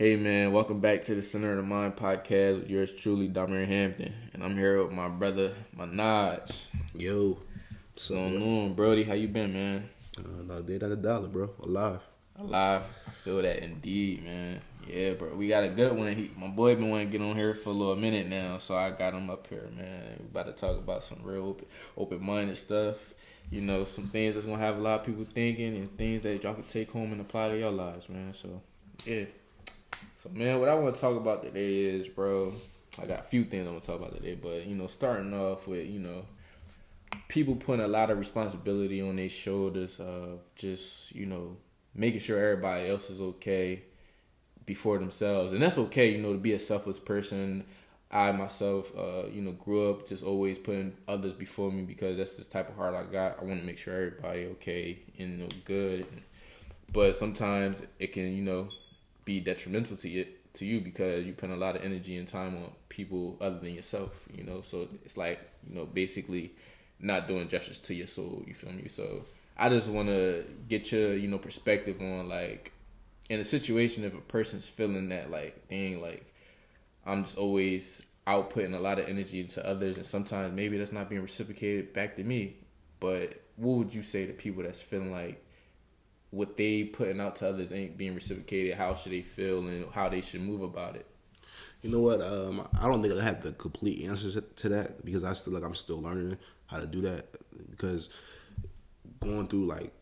Hey man, welcome back to the Center of the Mind podcast with yours truly, Dahmer Hampton, and I'm here with my brother Manaj. Yo, So on, Brody, how you been, man? uh, no day not a dollar, bro. Alive. Alive. I feel that indeed, man. Yeah, bro. We got a good one. He, my boy been wanting to get on here for a little minute now, so I got him up here, man. We about to talk about some real open, open-minded stuff. You know, some things that's gonna have a lot of people thinking, and things that y'all can take home and apply to your lives, man. So, yeah. So, man, what I want to talk about today is, bro. I got a few things I'm gonna talk about today, but you know, starting off with, you know, people putting a lot of responsibility on their shoulders of just you know making sure everybody else is okay before themselves. And that's okay you know to be a selfless person. I myself uh you know grew up just always putting others before me because that's the type of heart i got. I want to make sure everybody okay and you know good. But sometimes it can you know be detrimental to you to you because you put a lot of energy and time on people other than yourself you know so it's like you know basically not doing justice to your soul. You feel me? So I just want to get your you know perspective on like in a situation if a person's feeling that like dang like I'm just always outputting a lot of energy into others and sometimes maybe that's not being reciprocated back to me. But what would you say to people that's feeling like what they putting out to others ain't being reciprocated? How should they feel and how they should move about it? You know what? Um, I don't think I have the complete answers to that because I still like I'm still learning how to do that because going through like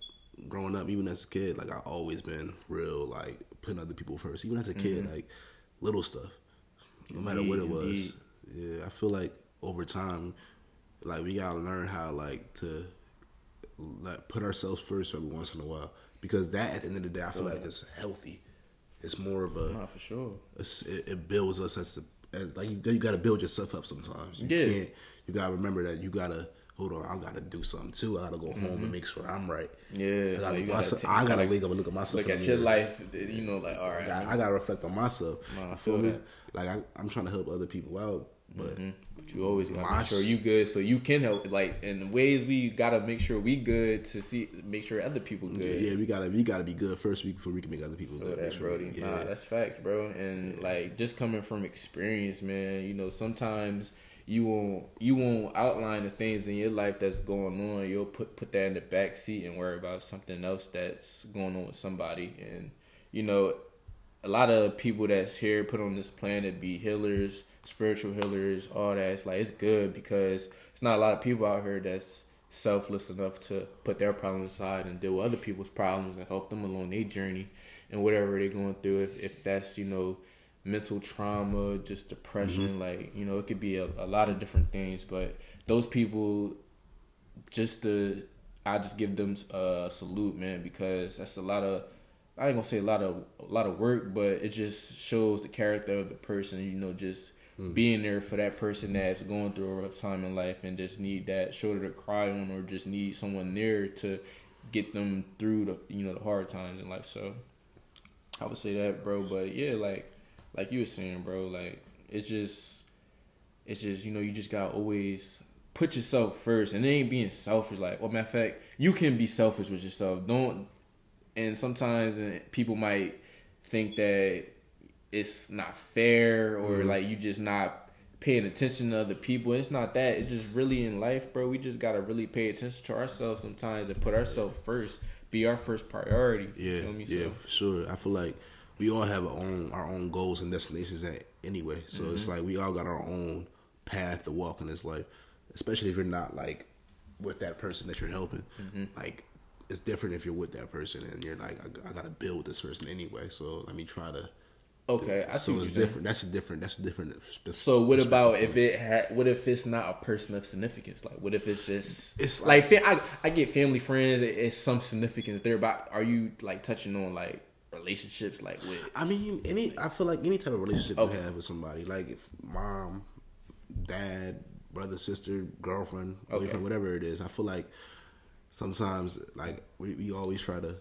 growing up, even as a kid, like I always been real like putting other people first. Even as a kid, Mm-hmm. like little stuff, no matter what it Indeed, was. indeed. Yeah, I feel like over time, like we gotta learn how like to like put ourselves first every once in a while because that at the end of the day, I feel like it's healthy. It's more of a Nah, for sure. it, it builds us as, a, as like you, you got to build yourself up sometimes. You Yeah. can't. You got to remember that you got to hold on. I got to do something too. I got to go home and mm-hmm. make sure I'm right. Yeah, I got you to. gotta take- I got to gotta wake up and look at myself. Look at your mirror. life, you know, like all right. I, got to reflect on myself. Nah, I feel me? that. Like I, I'm trying to help other people out, but mm-hmm. But you always gotta My make sure you good, so you can help. Like in the ways we gotta make sure we good to see, make sure other people good. yeah, yeah, we gotta we gotta be good first before we can make other people good. That, sure- Brody. yeah. Nah, that's facts, bro. And like just coming from experience, man. You know, sometimes you won't you won't outline the things in your life that's going on. You'll put put that in the back seat and worry about something else that's going on with somebody. And you know, a lot of people that's here put on this planet be healers, spiritual healers, all that. It's like it's good because it's not a lot of people out here that's selfless enough to put their problems aside and deal with other people's problems and help them along their journey and whatever they're going through. If if that's you know mental trauma, just depression, mm-hmm. like you know it could be a, a lot of different things. But those people, just to I just give them a salute, man, because that's a lot of I ain't gonna say a lot of a lot of work, but it just shows the character of the person. You know, just Hmm. being there for that person that's going through a rough time in life and just need that shoulder to cry on, or just need someone near to get them through the you know the hard times in life. So I would say that, bro. But yeah, like like you were saying, bro, like it's just it's just you know you just gotta always put yourself first, and it ain't being selfish. Like, well, matter of fact, you can be selfish with yourself. Don't. And sometimes people might think that it's not fair or like you just not paying attention to other people. It's not that. It's just really in life, bro. We just gotta really pay attention to ourselves sometimes and put ourselves first. Be our first priority. Yeah, You me? yeah, So, for sure. I feel like we all have our own our own goals and destinations at anyway. So it's Mm-hmm. like we all got our own path to walk in this life, especially if you're not like with that person that you're helping. Mm-hmm. Like it's different if you're with that person and you're like, I, I got to build this person anyway. So let me try to. Okay, I see so what you're it's different. That's a different. That's a different. So what about if it had? What if it's not a person of significance? Like, what if it's just? It's like, fa- I I get family friends. It's some significance there, but are you like touching on like relationships, like with? I mean, any. I feel like any type of relationship Okay. you have with somebody, like if mom, dad, brother, sister, girlfriend, Okay. boyfriend, whatever it is, I feel like sometimes, like we, we always try to,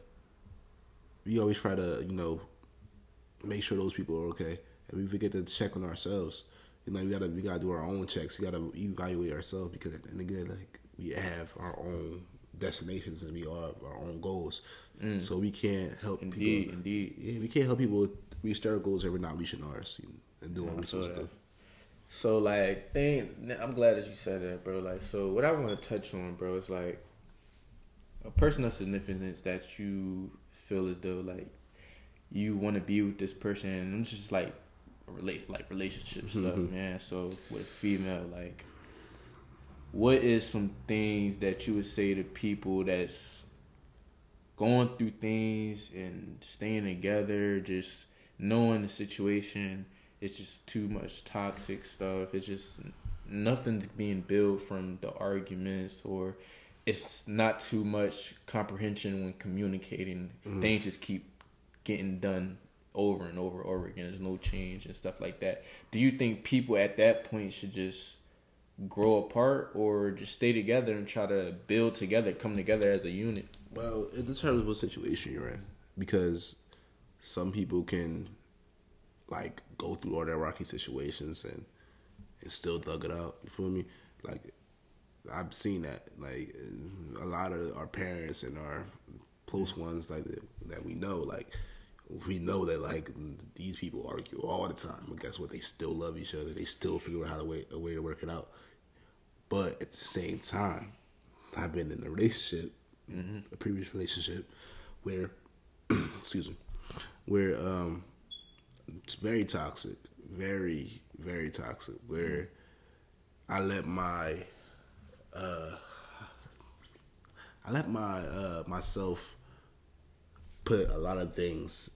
we always try to, you know, make sure those people are okay, and we forget to check on ourselves. You know, we gotta we gotta do our own checks. We gotta evaluate ourselves because at the end of the day, like we have our own destinations and we have our own goals. So we can't help Mm. Indeed, people. indeed. Yeah, we can't help people reach their goals if we're not reaching ours and doing what we're supposed to do. So like, thing. I'm glad that you said that, bro. Like, so what I want to touch on, bro, is like a person of significance that you feel as though like you want to be with this person, and I'm just like relate like relationship mm-hmm. stuff, man. So with a female, like, what is some things that you would say to people that's going through things and staying together, just knowing the situation, it's just too much toxic stuff. It's just nothing's being built from the arguments or it's not too much comprehension when communicating. Mm-hmm. Things just keep getting done over and over and over again. There's no change and stuff like that. Do you think people at that point should just grow apart or just stay together and try to build together, come together as a unit? Well, it determines what situation you're in because some people can like go through all their rocky situations and and still thug it out. You feel me? Like I've seen that. Like a lot of our parents and our close ones, like that, that we know, like we know that like these people argue all the time, but guess what? They still love each other. They still figure out how to way a way to work it out. But at the same time, I've been in a relationship, a previous relationship, where, excuse me, where um, it's very toxic, very very toxic. Where I let my, uh, I let my uh myself put a lot of things,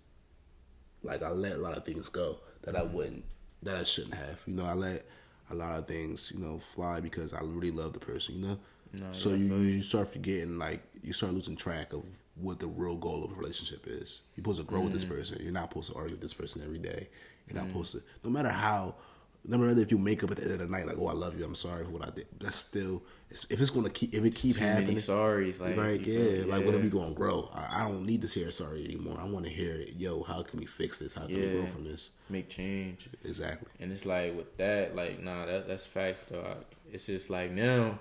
like I let a lot of things go that I wouldn't, that I shouldn't have. You know, I let a lot of things, you know, fly because I really love the person. You know, No, so you you. start forgetting, like you start losing track of what the real goal of a relationship is. You're supposed to grow with this Mm. person. You're not supposed to argue with this person every day. You're not supposed to, no matter how. No matter if you make up at the end of the night, like, "Oh, I love you. I'm sorry for what I did." That's still, it's, if it's gonna keep, if it keep happening, sorries, like right? Yeah, feel- like when are we gonna grow? I, I don't need to hear sorry anymore. I want to hear it. Yo, how can we fix this? How can we grow from this? make change. Exactly. And it's like with that, like nah, that that's facts, dog. It's just like now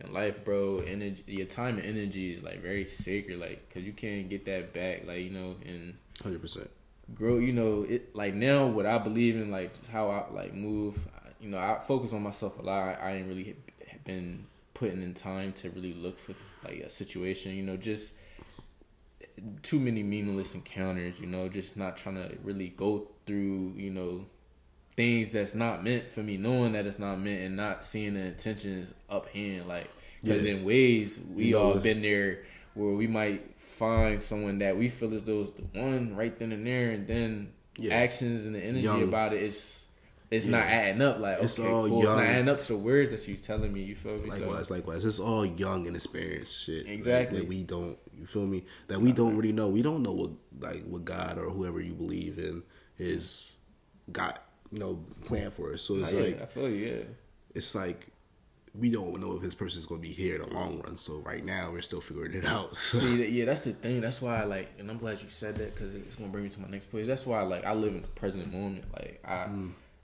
in life, bro. Energy, your time and energy is like very sacred, like because you can't get that back, like you know, and Hundred percent. Grow. You know, it like now what I believe in, like just how I like move. You know, I focus on myself a lot. I ain't really been putting in time to really look for like a situation. You know, just too many meaningless encounters. You know, just not trying to really go through. You know, things that's not meant for me, knowing that it's not meant, and not seeing the intentions up hand. Like, because Yeah. in ways we You know, all been there where we might find someone that we feel as though is the one right then and there, and then Yeah. actions and the energy Young. about it is. It's not adding up. Like It's okay, all cool. It's not young. adding up to the words that she's telling me. You feel me? So- Likewise, likewise. It's all young and experienced shit. like, Exactly. that we don't. You feel me? That we don't really know. We don't know what like what God or whoever you believe in is got you know planned for us. So it's yeah, like I feel you. Yeah. it's like we don't know if this person's gonna be here in the long run. So right now we're still figuring it out. See, that, yeah, that's the thing. That's why I like, and I'm glad you said that because it's gonna bring me to my next place. That's why, like, I live in the present moment. Like, I,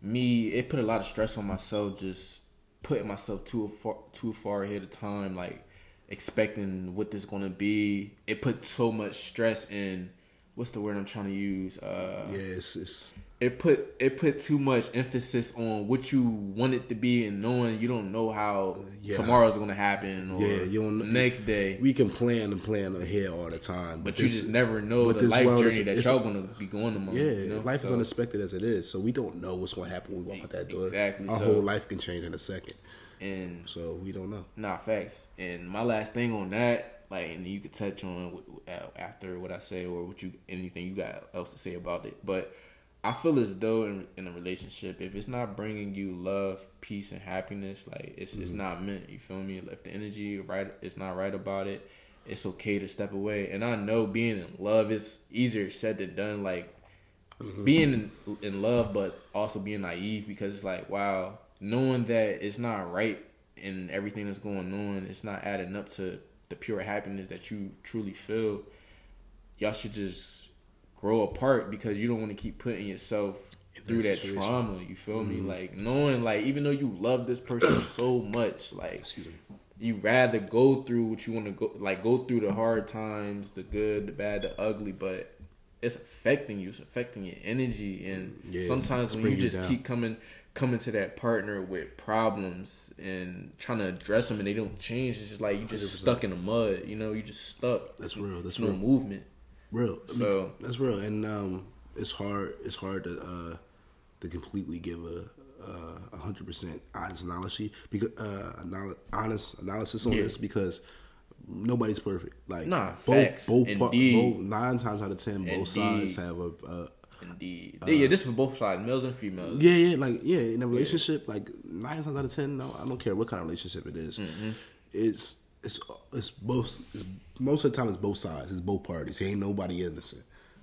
me, it put a lot of stress on myself just putting myself too far, too far ahead of time. Like, expecting what this gonna be. It put so much stress in. What's the word I'm trying to use? Uh, yeah, it's, it's it put it put too much emphasis on what you want it to be and knowing you don't know how yeah. tomorrow's gonna happen or Yeah, you don't- the next day. we can plan and plan ahead all the time, But you this- just never know the life journey is- that y'all gonna be going on. Yeah, you know? life is unexpected as it is, so we don't know what's going to happen when we walk out that door. Exactly, our so- whole life can change in a second, And so we don't know. nah, facts. And my last thing on that, like, and you could touch on uh, after what I say or what you anything you got else to say about it. But I feel as though in, in a relationship, if it's not bringing you love, peace, and happiness, like it's it's mm-hmm. not meant. You feel me? If the energy right, it's not right about it. It's okay to step away. And I know being in love is easier said than done. Like mm-hmm. being in, in love, but also being naive because it's like, wow, knowing that it's not right and everything that's going on, it's not adding up to the pure happiness that you truly feel. Y'all should just grow apart because you don't want to keep putting yourself through that trauma. You feel me? Mm-hmm. Like knowing, like even though you love this person so much, like Excuse me. you rather go through what you want to go like go through the hard times, the good, the bad, the ugly, but it's affecting you. It's affecting your energy, and mm, Yeah, sometimes when you just down. keep coming coming to that partner with problems and trying to address them and they don't change, it's just like you just 100%. stuck in the mud. You know, you just stuck. That's real. That's no real. movement. Real. I mean, So- that's real, and um, it's hard. It's hard to uh, to completely give a a hundred percent honest analysis because uh, anal- honest analysis on Yeah. this because nobody's perfect. Like Nah, both, facts. both, Indeed. both nine times out of ten, both sides have a. a Indeed. yeah, this is for both sides, males and females. yeah, yeah, like yeah, in a relationship, like nine times out of ten, no, I don't care what kind of relationship it is. Mm-hmm. It's it's it's both. It's, most of the time, it's both sides. It's both parties. Ain't nobody innocent.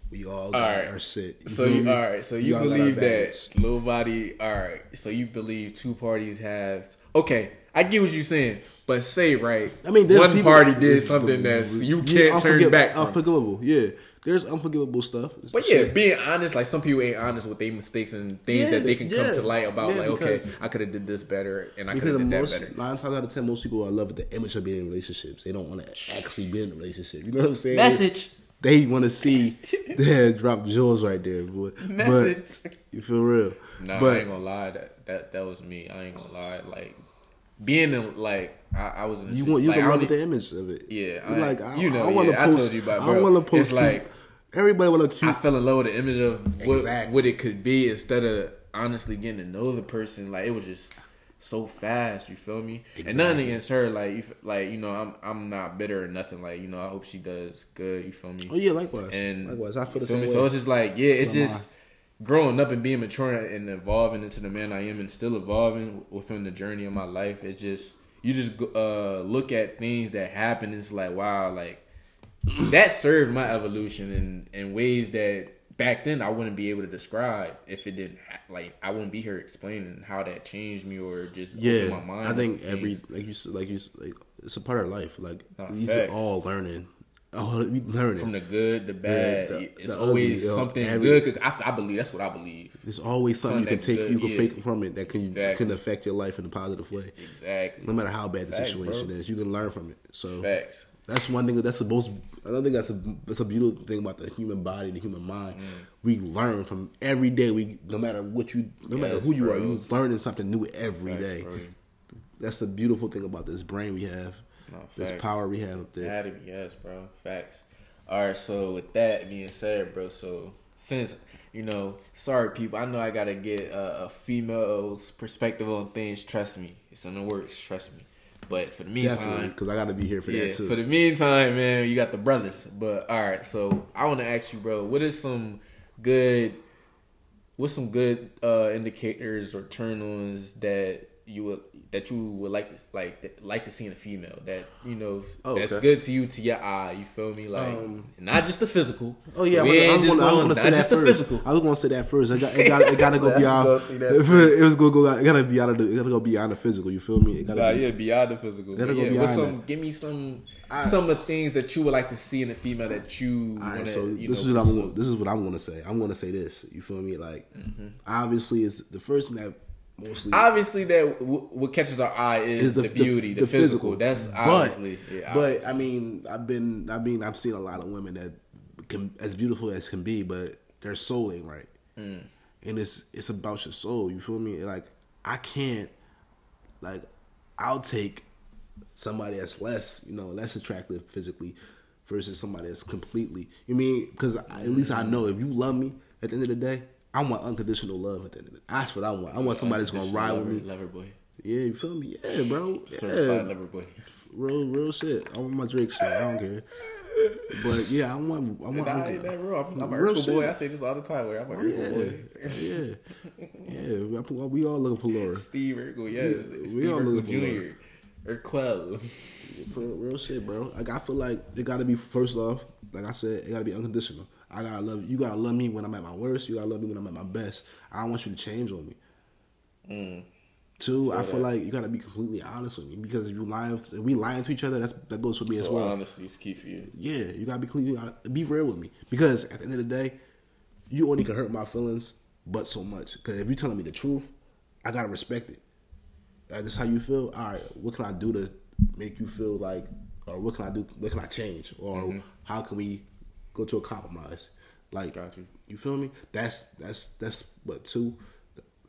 We all got right. our shit. You So you, all right. So you all got our believe that nobody. All right. So you believe two parties have. Okay, I get what you're saying, but say right. I mean, one people- party did something that's you can't turn back from. Unforgivable. Yeah, there's unforgivable stuff. But yeah, Shit. being honest, like some people ain't honest with their mistakes and things Yeah, that they can come to light about. Yeah, like, okay, I could have did this better, and I could have did that most better. nine times out of ten, most people are in love with the image of being in relationships. They don't want to actually be in a relationship. You know what I'm saying? Message. They want to see they drop jewels right there, boy. Message. But you feel real. No, but I ain't gonna lie. That that that was me. I ain't gonna lie. Like being in like I, I was in. a you want you like, in love with the image of it. Yeah, You I- like I, you know, I wanna yeah, I post, told you about, I want to post. It's like- cute- everybody want to I fell in love with the image of what, Exactly. what it could be instead of honestly getting to know the person. Like it was just so fast. You feel me? And nothing Exactly. against her. Like you, like you know, I'm I'm not bitter or nothing. Like you know, I hope she does good. You feel me? Oh yeah, likewise. And likewise, I feel the feel same me? way. So it's just like yeah, it's just growing up and being mature and evolving into the man I am and still evolving within the journey of my life. It's just you just uh, look at things that happen. It's like wow, like that served my evolution in in ways that back then I wouldn't be able to describe if it didn't like I wouldn't be here explaining how that changed me or just yeah, my mind. I think every things. like you s- like you like it's a part of life. Like these facts. are all learning. Oh, we learning. from the good, the bad, the- it's the always ugly, uh, something every- good. 'cause I, I believe that's what I believe. There's always something you can take, that you can yeah. fake from it that can Exactly. can affect your life in a positive way. Exactly. No matter how bad the Facts, situation bro. is, you can learn from it. So Facts. That's one thing. That's the most. I don't think that's a that's a beautiful thing about the human body, the human mind. Mm. We learn from every day. We no matter what you, no matter who you are, you learning something new every Facts, day. That's the beautiful thing about this brain we have, No, this power we have up there. Yes, bro. Facts. All right. So with that being said, bro. So since you know, sorry people, I know I gotta get a, a female's perspective on things. Trust me, it's in the works. Trust me. But for the meantime, because I got to be here for yeah. that too. For the meantime, man, you got the brothers. But all right. So I want to ask you, bro. What is some good? What's some good uh, indicators or turn ons that you would that you would like to like that, like to see in a female that you know Oh, that's okay. good to you to your eye. You feel me? Like Um, not just the physical. Oh yeah, we I ain't was just gonna, I was going gonna say that just the first. physical. I was gonna say that first. It got it got it gotta go beyond. gonna say that It was gonna go. It gotta be out of the. It gotta go beyond the physical. You feel me? It gotta Nah, be, yeah, beyond the physical. That'll But go yeah, beyond some? that. Give me some. I- some of the things that you would like to see in a female that you want to. so you this know, is what I'm. gonna- This is what I'm gonna say. I'm gonna say this. You feel me? Like, Mm-hmm. obviously, it's the first thing that mostly obviously that w- what catches our eye is, is the, the, beauty, the, the physical. That's But- obviously. yeah, but. I mean, I've been. I mean, I've seen a lot of women that can as beautiful as can be, but their soul ain't right. Mm. And it's it's about your soul. You feel me? Like I can't. Like I'll take somebody that's less, you know, less attractive physically versus somebody that's completely. You mean because at least I know if you love me at the end of the day, I want unconditional love at the end of day. That's what I want. I want somebody that's gonna ride lover, with me. lover boy, Yeah, you feel me? Yeah, bro. certified Yeah, lover boy. real, real shit. I want my Drake shit. I don't care. But yeah, I want. I want. Nah, ain't that real? I'm, I'm a Real shit. boy. I say this all the time. Where I'm a Oh, yeah, boy. yeah, yeah. We- We all looking for Laura. Steve Urkel, yes. We Steve all Urkel looking for Jr. Urkel. For real shit, bro. Like I feel like it gotta be first off, like I said, it gotta be unconditional. I gotta love you. You gotta love me when I'm at my worst. You gotta love me when I'm at my best. I don't want you to change on me. Mm. Two, I feel like you gotta be completely honest with me because if you lying, if we lying to each other, that's that goes for me as well. honesty is key for you. Yeah, you gotta be completely honest. Be real with me because at the end of the day, you only can hurt my feelings, but so much. Because if you're telling me the truth, I gotta respect it. Like, this how you feel. All right, what can I do to make you feel like, or what can I do? What can I change? Or Mm-hmm. how can we go to a compromise? Like, Got you. you feel me? That's that's that's what two,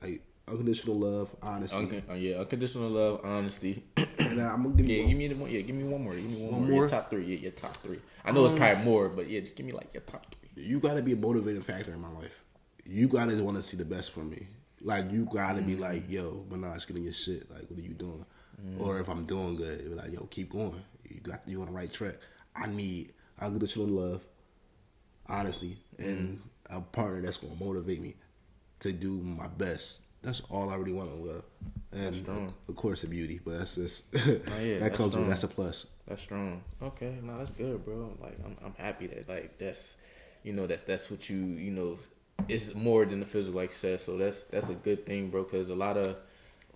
like unconditional love, honesty. Uncon- uh, yeah, unconditional love, honesty. and I'm gonna give Yeah, you give me the one. Yeah, give me one more. Give me one, One more. more? Your top three. Yeah, your top three. I know it's um, probably more, but yeah, just give me like your top three. you gotta be a motivating factor in my life. You gotta want to see the best from me. Like you gotta be like, mm. yo, Minaj, getting your shit. Like, what are you doing? Mm. Or if I'm doing good, be like, yo, keep going. You got you on the right track. I need unconditional love, honesty, and a partner that's gonna motivate me to do my best. That's all I really want in love. And of course, the beauty, but that's just oh, yeah, that that's comes strong. with that's a plus. That's strong. Okay, no, that's good, bro. Like I'm, I'm happy that like that's, you know, that's that's what you, you know, it's more than the physical, like you said. So that's that's a good thing, bro. Because a lot of,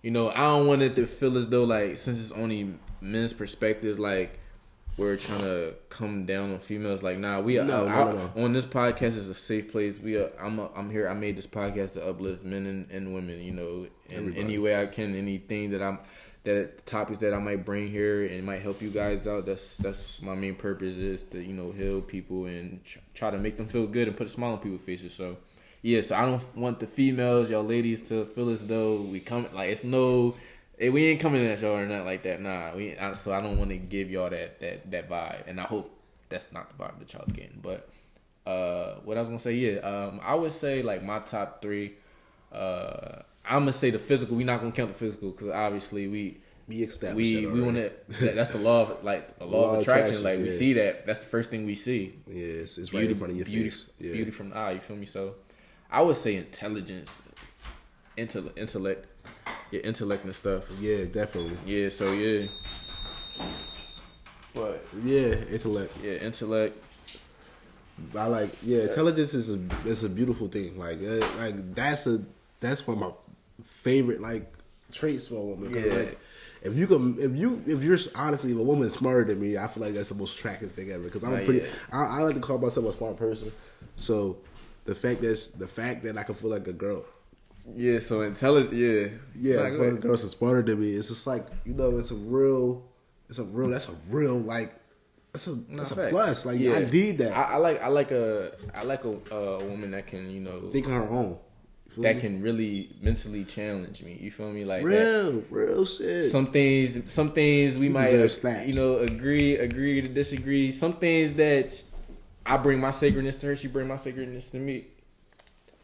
you know, I don't want it to feel as though like since it's only men's perspectives, like we're trying to come down on females. Like, nah, we are No, I- no, no, on this podcast is a safe place. We are. I'm. A, I'm here. I made this podcast to uplift men and, and women. You know, in Everybody. any way I can. Anything that I'm. That topics that I might bring here and might help you guys out. That's that's my main purpose is to you know heal people and tr- try to make them feel good and put a smile on people's faces. So yeah, so I don't want the females, y'all ladies, to feel as though we come like it's no, we ain't coming at y'all or nothing like that. Nah, we. I, so I don't want to give y'all that that that vibe, and I hope that's not the vibe that y'all getting. But uh, what I was gonna say, yeah, um, I would say like my top three. Uh, I'm gonna say the physical. We're not gonna count the physical because obviously we We we we want to. That's the law of like the law, of attraction. like we see that. That's the first thing we see Yeah, it's, it's right beauty, in front of your beauty, face. Yeah. beauty from the eye. You feel me? So, I would say intelligence, intellect, intellect, yeah, intellect and stuff. Yeah, definitely. Yeah. So yeah. But Yeah, intellect. yeah, intellect. I like yeah, intelligence is a is a beautiful thing. Like uh, like that's a that's one of my favorite like traits for a woman. Yeah. Like, if you can, if you, if you're honestly, if a woman's smarter than me, I feel like that's the most attractive thing ever. Because I'm Nah, pretty, yeah. I, I like to call myself a smart person. So the fact that's the fact that I can feel like a girl, Yeah. So intelligent. Yeah. yeah, Nah, like, go when a ahead. girl's smarter than me, it's just like you know, it's a real, it's a real, that's a real like, that's a that's a plus. Like Yeah. I need that. I, I like I like a I like a, a woman that can you know think on her own. That me? can really mentally challenge me. You feel me? Like that. real, real shit. some things some things we You might you know agree agree to disagree some things that i bring my sacredness to her she bring my sacredness to me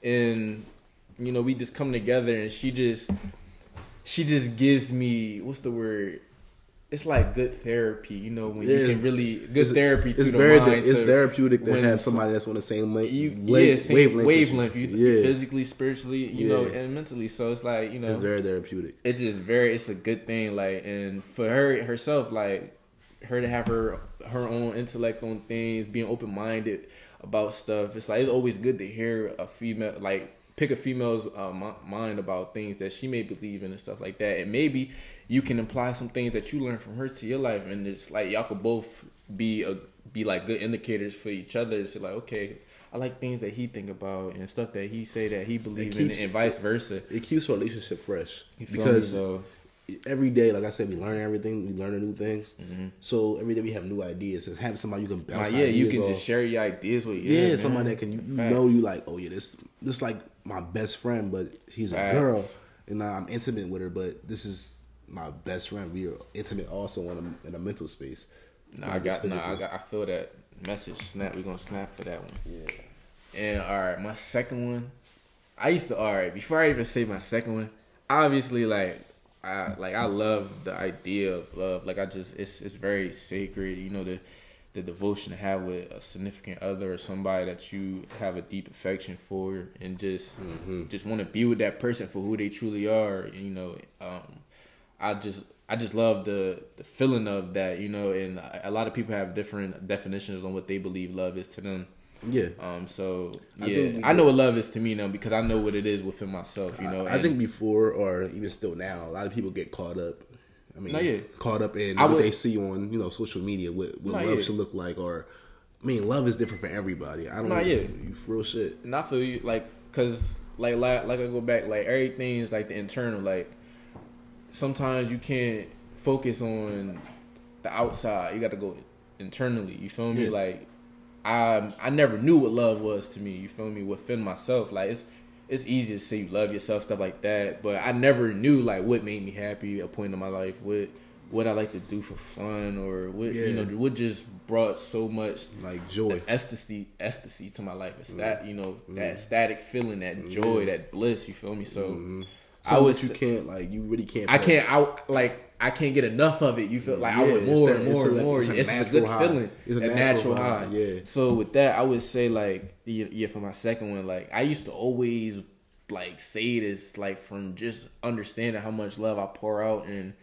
and you know we just come together and she just she just gives me what's the word? It's like good therapy you know when Yeah, you can really good it's- therapy It's very the it's to- therapeutic to have somebody that's on the same length, you length- yeah same wavelength. wavelength, you yeah, physically spiritually you know and mentally. So it's like you know it's very therapeutic. it's just very it's a good thing like and for her herself like her to have her her own intellect on things being open-minded about stuff. It's like it's always good to hear a female like pick a female's uh, mi- mind about things that she may believe in and stuff like that and maybe you can apply some things that you learn from her to your life and it's like y'all could both be a be like good indicators for each other It's like okay I like things that he think about and stuff that he say that he believe in and vice versa. It keeps relationship fresh because? So every day, like I said, we learn everything. We learn new things. So every day we have new ideas. And having somebody you can bounce yeah, you can off. just share your ideas with. yeah, man. somebody that can you, you Facts. know you like. Oh yeah, this this like my best friend, but she's a Facts. girl, and I'm intimate with her. But this is my best friend. We are intimate also in a, in a mental space. Nah, I got, nah, I got, I feel that message. Snap, We're gonna snap for that one. Yeah. And all right, my second one. I used to all right before I even say my second one. Obviously, like I like I love the idea of love. Like I just it's it's very sacred. You know the the devotion to have with a significant other or somebody that you have a deep affection for, and just just want to be with that person for who they truly are. You know, um, I just I just love the the feeling of that, you know, and a lot of people have different definitions on what they believe love is to them. Yeah, Um, so I yeah, we I know what love is to me now because I know what it is within myself, you know. I, I think before or even still now, a lot of people get caught up. I mean, yeah. caught up in I what would- they see on you know social media, what, what love yeah. should look like, or I mean, love is different for everybody. I don't No, know, yeah. you real shit. And I feel you like because like like like I go back like everything's like the internal like sometimes you can't focus on the outside. You got to go internally. You feel me? Yeah. Like I I never knew what love was to me. You feel me? Within myself, like it's it's easy to say you love yourself, stuff like that. But I never knew like what made me happy, a point in my life, what what I like to do for fun, or what you know, what just brought so much Like joy. ecstasy, ecstasy to my life. It's Mm-hmm. that you know that static feeling, that joy, that bliss. You feel me? So I So was you can't like you really can't. I can't. I like. I can't get enough of it. You feel like I Yeah, want it's more and more and more. it's It's, a just a good high. feeling. It's a a natural natural high, high. yeah. So with that, I would say like yeah, for my second one, like I used to always like say this like from just understanding how much love I pour out and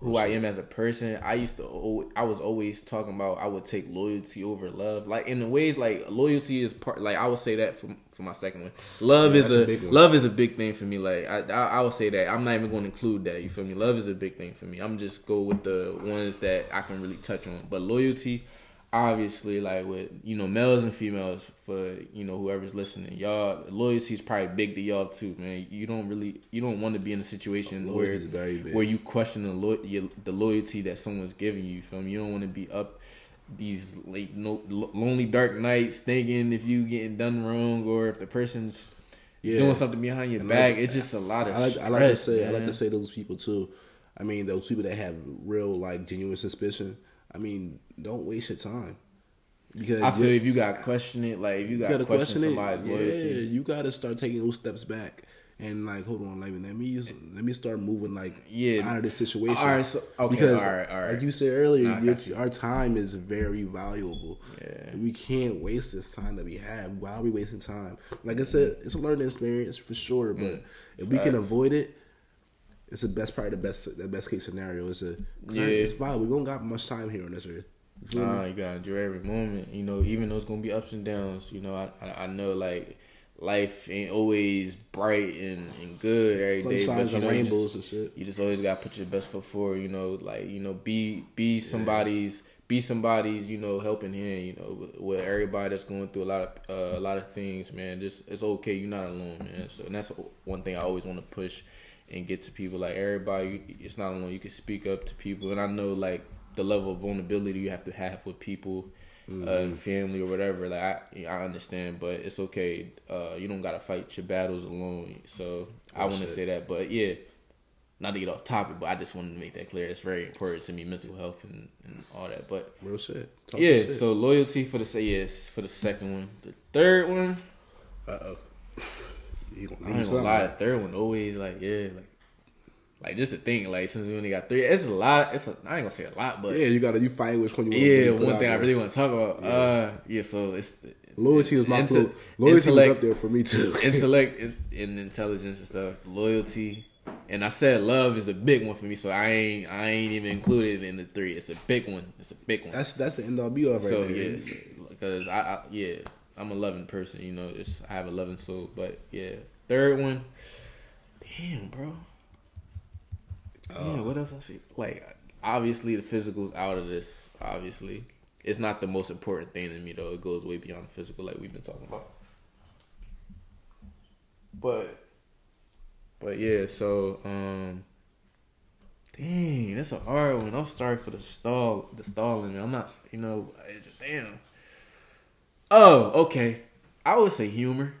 who I am as a person. I used to. I was always talking about I would take loyalty over love. Like in the ways like loyalty is part. Like I would say that for for my second one. Love Yeah, is a a, big love is a big thing for me. Like I, I I would say that I'm not even going to include that. You feel me? Love is a big thing for me. I'm just go with the ones that I can really touch on. But loyalty, obviously, like with you know males and females for you know whoever's listening, y'all loyalty is probably big to y'all too, man. You don't really you don't want to be in a situation where Loyalty is very big. where you question the lo- your, the loyalty that someone's giving you. You feel me? You don't want to be up these like no, lonely dark nights thinking if you getting done wrong or if the person's Yeah. doing something behind your And back. like- it's just a lot of I like, stress. I like to say I like to say those people too. I mean, those people that have real like genuine suspicion. I mean, don't waste your time because I feel if you got to question it, like if you you got to question, question it. somebody's Yeah, loyalty. you gotta start taking those steps back and like, hold on, like, let me use, let me start moving like Yeah. out of this situation. All right, so- okay, because all right, all right. like you said earlier, you. our time is very valuable. Yeah. we can't waste this time that we have. Why are we wasting time? Like I said, it's a learning experience for sure, but Mm. if we can avoid it. It's the best part. The best, the best case scenario is a. Yeah. It's fine. We don't got much time here on this earth. You? Nah, you gotta enjoy every moment. You know, even though it's gonna be ups and downs. You know, I I, I know like life ain't always bright and, and good every day, Sunshines but you and know, rainbows just, and shit. you just always gotta put your best foot forward. You know, like you know, be be somebody's be somebody's you know helping hand. You know, with, with everybody that's going through a lot of uh, a lot of things, man. Just it's okay. You're not alone, man. So and that's one thing I always want to push and get to people. Like everybody, it's not alone. You can speak up to people, and I know like the level of vulnerability you have to have with people. Uh, Mm-hmm. and family or whatever, like I, I understand, but it's okay. Uh, you don't gotta fight your battles alone. So I Oh, want to say that, but yeah, not to get off topic, but I just wanted to make that clear. It's very important to me, mental health and, and all that. But Real shit. Talk yeah, shit. so loyalty for the say yes for the second one. The third one, Uh oh. You gonna I ain't gonna lie. The third one always like yeah, like like just the thing. Like since we only got three, it's a lot. It's a, I ain't gonna say a lot, but Yeah, you gotta you find which one you. yeah, one thing I really want to talk about. Uh, yeah, so it's the, Loyalty was my Inte- Loyalty was up there for me too. intellect and, and intelligence and stuff, loyalty, and I said love is a big one for me. So I ain't I ain't even included in the three. It's a big one. It's a big one. that's that's the end all be all right so there. yeah, because I, I yeah I'm a loving person. You know, it's I have a loving soul. But yeah, third one, damn, bro. Yeah, what else I see? Like obviously the physical's out of this. Obviously, it's not the most important thing to me though. It goes way beyond the physical, like we've been talking about. But, but yeah. So, um, dang, that's a hard one. I'm sorry for the stall, the stalling. I'm not, you know, it's just, damn. Oh, okay. I would say humor.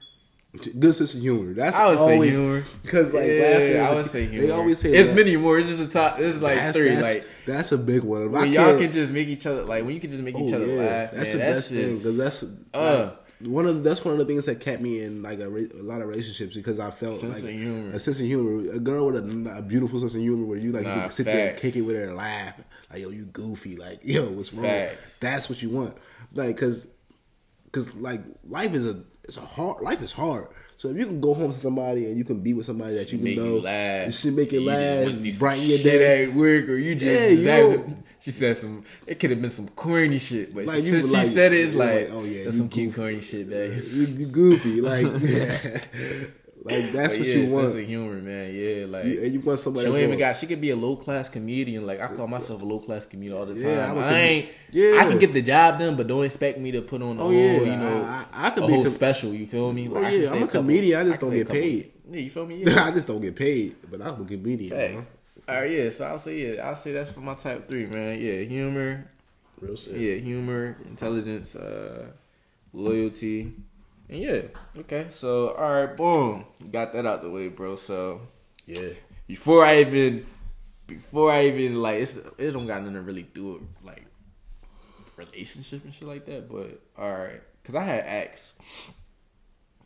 Good sense of humor. That's I would say always, humor because like yeah, I would say humor. They always say it's that. many more. It's just a top. It's like that's, three. That's, like that's a big one. If I when y'all can't- just make each other like when you can just make oh, each other yeah, laugh. That's man, the best thing because that's uh. like, one of the, that's one of the things that kept me in like a, a lot of relationships because I felt Sense like of humor. a sense of humor. A girl with a, a beautiful sense of humor where you like you Nah, can sit there and kick it with her and laugh like yo you goofy like yo what's wrong? Facts. That's what you want like because because like life is a it's a hard life is hard. So if you can go home to somebody and you can be with somebody that you make can know, you laugh. and she make it laugh, went through some brighten your day. at work, or you just Yeah, you know. She said some. It could have been some corny shit, but Like, since she said it, it's like, like, oh, yeah, that's you some cute corny shit, man. You, you goofy like like that's But what yeah, you sense want. of humor, man. Yeah, like You, and you want she somebody don't even got. She could be a low class comedian. Like I call myself a low class comedian all the time. Yeah, com- ain't. Yeah. I can get the job done, but don't expect me to put on a Oh, whole, yeah, you know, I- I- I could a be a whole com- special. You feel me? Oh, Like, I can yeah, I'm a comedian, I just don't get paid. Yeah, you feel me? Yeah. I just don't get paid, but I'm a comedian. All right, yeah. So I'll say yeah. I'll say that's for my type three, man. Yeah, humor. Real shit. Yeah, humor, intelligence, uh, loyalty, and yeah. Okay, so all right, boom, got that out the way, bro. So Yeah. before I even, before I even like, it's, it don't got nothing to really do with like relationship and shit like that. But all right, cause I had asked,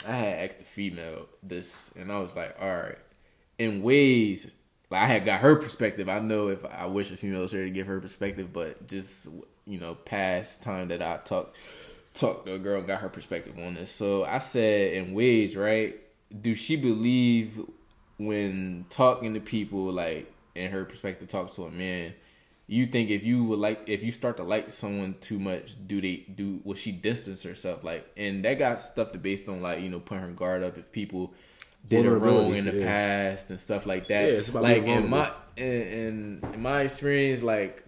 I had asked the female this, and I was like, all right, in ways. Like I had got her perspective. I know if I wish a female was here to give her perspective, but just you know, past time that I talked talked to a girl, got her perspective on this. So I said, in ways, right? Do she believe when talking to people, like in her perspective, talks to a man? You think if you would like, if you start to like someone too much, do they do? Will she distance herself? Like, and that got stuff to based on like you know putting her guard up if people did her wrong in the yeah. past and stuff like that. Yeah, like in my in in my experience, like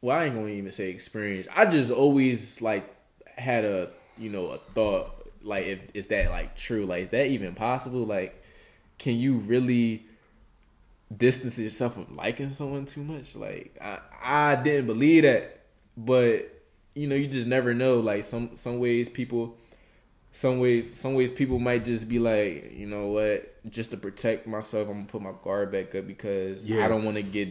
well, I ain't gonna even say experience. I just always like had a you know a thought like if is that like true? Like is that even possible? Like can you really distance yourself from liking someone too much? Like I I didn't believe that, but you know you just never know. Like some some ways people. Some ways, some ways, people might just be like, you know what, just to protect myself, I'm gonna put my guard back up because Yeah. I don't want to get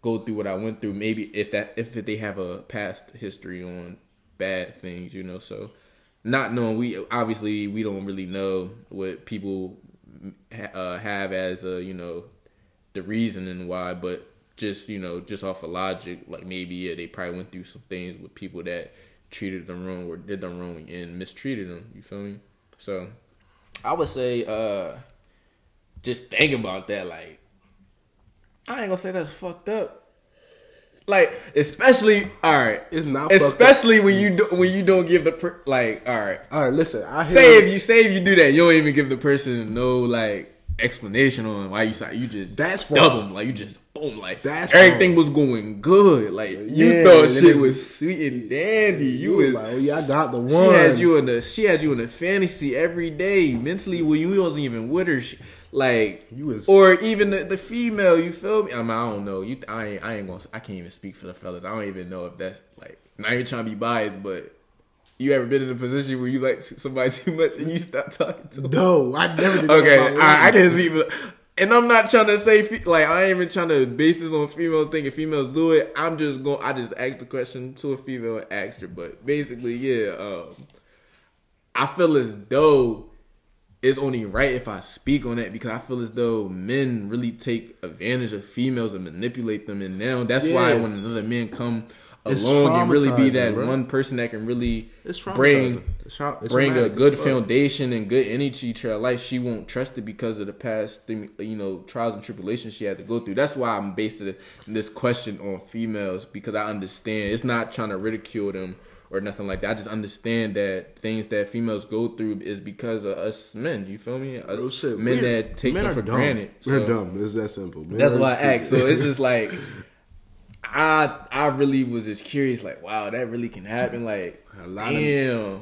go through what I went through. Maybe if that if they have a past history on bad things, you know. So not knowing we obviously we don't really know what people uh, have as a you know the reasoning why, but just you know just off of logic, like maybe yeah they probably went through some things with people that treated them wrong or did them wrong and mistreated them. You feel me? So I would say uh just think about that like I ain't gonna say that's fucked up. Like, especially all right. It's not especially when you do, when you don't give the per, like all right. All right, listen. I Say if you say if you do that, you don't even give the person no like explanation on why you say you just That's dub them like you just boom like That's everything was going good like you Yeah, thought shit was sweet and dandy you, you was like, oh yeah, I got the one. she had you in the she had you in the fantasy every day mentally when you wasn't even with her. She, like You was- or even the, the female. You feel me? I mean, I don't know. You, I ain't, I ain't gonna. I can't even speak for the fellas. I don't even know if that's like not even trying to be biased, but you ever been in a position where you like somebody too much and you stop talking to them? No, I never did. Okay, I, I speak for. And I'm not trying to say fe- like I ain't even trying to base this on females thinking females do it. I'm just going. I just asked the question to a female and asked her, but basically, yeah. Um, I feel as though it's only right if I speak on that because I feel as though men really take advantage of females and manipulate them, and now that's why when another man come It's along and really be that bro. one person that can really It's bring. It's trau- it's bring a good foundation and good energy to her life, she won't trust it because of the past, thing, you know, trials and tribulations she had to go through. That's why I'm basing this question on females because I understand it's not trying to ridicule them or nothing like that. I just understand that things that females go through is because of us men. You feel me? Us Real shit. men We- that take men them for dumb. granted. We're So- dumb. It's that simple. Men that's why I asked. So it's just like I I really was just curious, like, wow, that really can happen. Like, A lot of- damn.